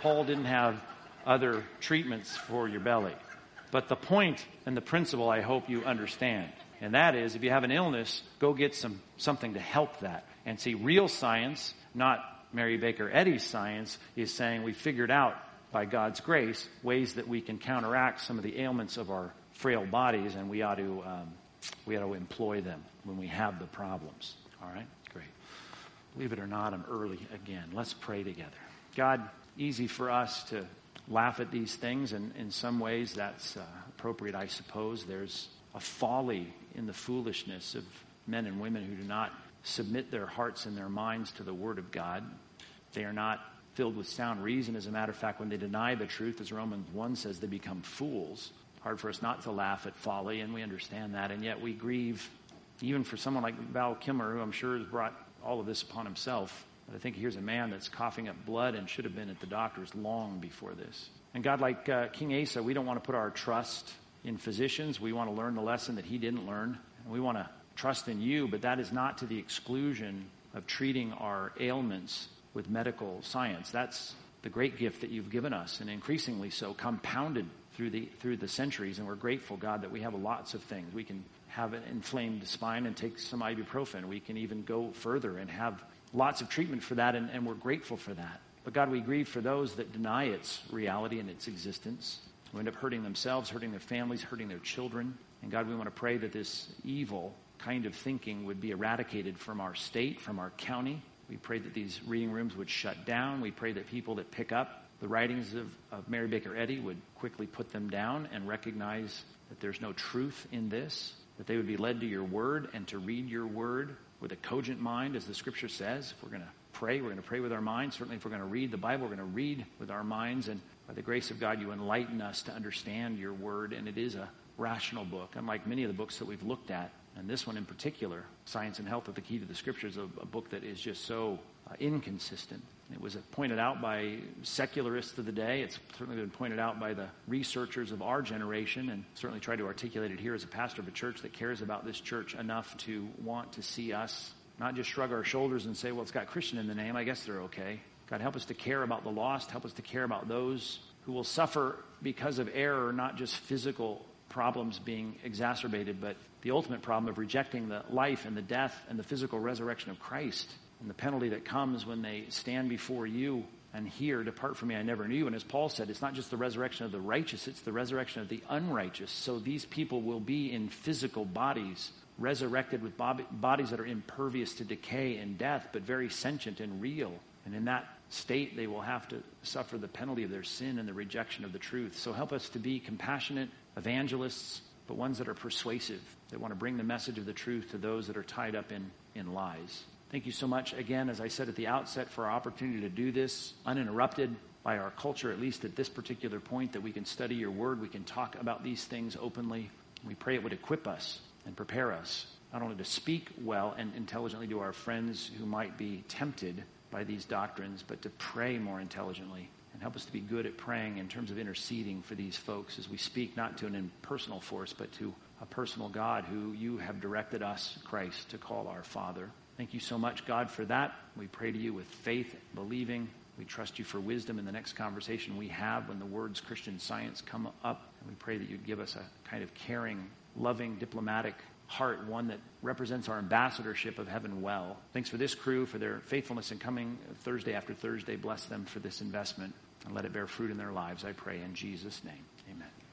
Paul didn't have other treatments for your belly. But the point and the principle I hope you understand. And that is if you have an illness, go get some, something to help that. And see, real science not Mary Baker Eddy's science, is saying we figured out by God's grace ways that we can counteract some of the ailments of our frail bodies, and we ought to um, we ought to employ them when we have the problems. All right, great. Believe it or not, I'm early again. Let's pray together. God, easy for us to laugh at these things, and in some ways that's uh, appropriate, I suppose. There's a folly in the foolishness of men and women who do not submit their hearts and their minds to the Word of God. They are not filled with sound reason. As a matter of fact, when they deny the truth, as Romans 1 says, they become fools. Hard for us not to laugh at folly, and we understand that. And yet we grieve, even for someone like Val Kilmer, who I'm sure has brought all of this upon himself. But I think here's a man that's coughing up blood and should have been at the doctor's long before this. And God, like uh, King Asa, we don't want to put our trust in physicians. We want to learn the lesson that he didn't learn. And we want to trust in you, but that is not to the exclusion of treating our ailments with medical science. That's the great gift that you've given us, and increasingly so, compounded through the through the centuries. And we're grateful, God, that we have lots of things. We can have an inflamed spine and take some ibuprofen. We can even go further and have lots of treatment for that, and, and we're grateful for that. But God, we grieve for those that deny its reality and its existence, who end up hurting themselves, hurting their families, hurting their children. And God, we want to pray that this evil kind of thinking would be eradicated from our state, from our county. We pray that these reading rooms would shut down. We pray that people that pick up the writings of, of Mary Baker Eddy would quickly put them down and recognize that there's no truth in this, that they would be led to your word and to read your word with a cogent mind, as the scripture says. If we're going to pray, we're going to pray with our minds. Certainly, if we're going to read the Bible, we're going to read with our minds. And by the grace of God, you enlighten us to understand your word. And it is a rational book, unlike many of the books that we've looked at and this one in particular, Science and Health of the Key to the Scriptures, a, a book that is just so uh, inconsistent. It was pointed out by secularists of the day. It's certainly been pointed out by the researchers of our generation, and certainly tried to articulate it here as a pastor of a church that cares about this church enough to want to see us not just shrug our shoulders and say, well, it's got Christian in the name. I guess they're okay. God, help us to care about the lost. Help us to care about those who will suffer because of error, not just physical problems being exacerbated, but the ultimate problem of rejecting the life and the death and the physical resurrection of Christ and the penalty that comes when they stand before you and hear, Depart from me, I never knew you. And as Paul said, it's not just the resurrection of the righteous, it's the resurrection of the unrighteous. So these people will be in physical bodies, resurrected with bodies that are impervious to decay and death, but very sentient and real. And in that state, they will have to suffer the penalty of their sin and the rejection of the truth. So help us to be compassionate evangelists, but ones that are persuasive, that want to bring the message of the truth to those that are tied up in, in lies. Thank you so much again, as I said at the outset, for our opportunity to do this uninterrupted by our culture, at least at this particular point, that we can study your word, we can talk about these things openly. We pray it would equip us and prepare us not only to speak well and intelligently to our friends who might be tempted by these doctrines, but to pray more intelligently. And help us to be good at praying in terms of interceding for these folks as we speak not to an impersonal force, but to a personal God who you have directed us, Christ, to call our Father. Thank you so much, God, for that. We pray to you with faith, believing. We trust you for wisdom in the next conversation we have when the words Christian science come up. And we pray that you'd give us a kind of caring, loving, diplomatic heart, one that represents our ambassadorship of heaven well. Thanks for this crew, for their faithfulness in coming Thursday after Thursday. Bless them for this investment and let it bear fruit in their lives, I pray, in Jesus' name.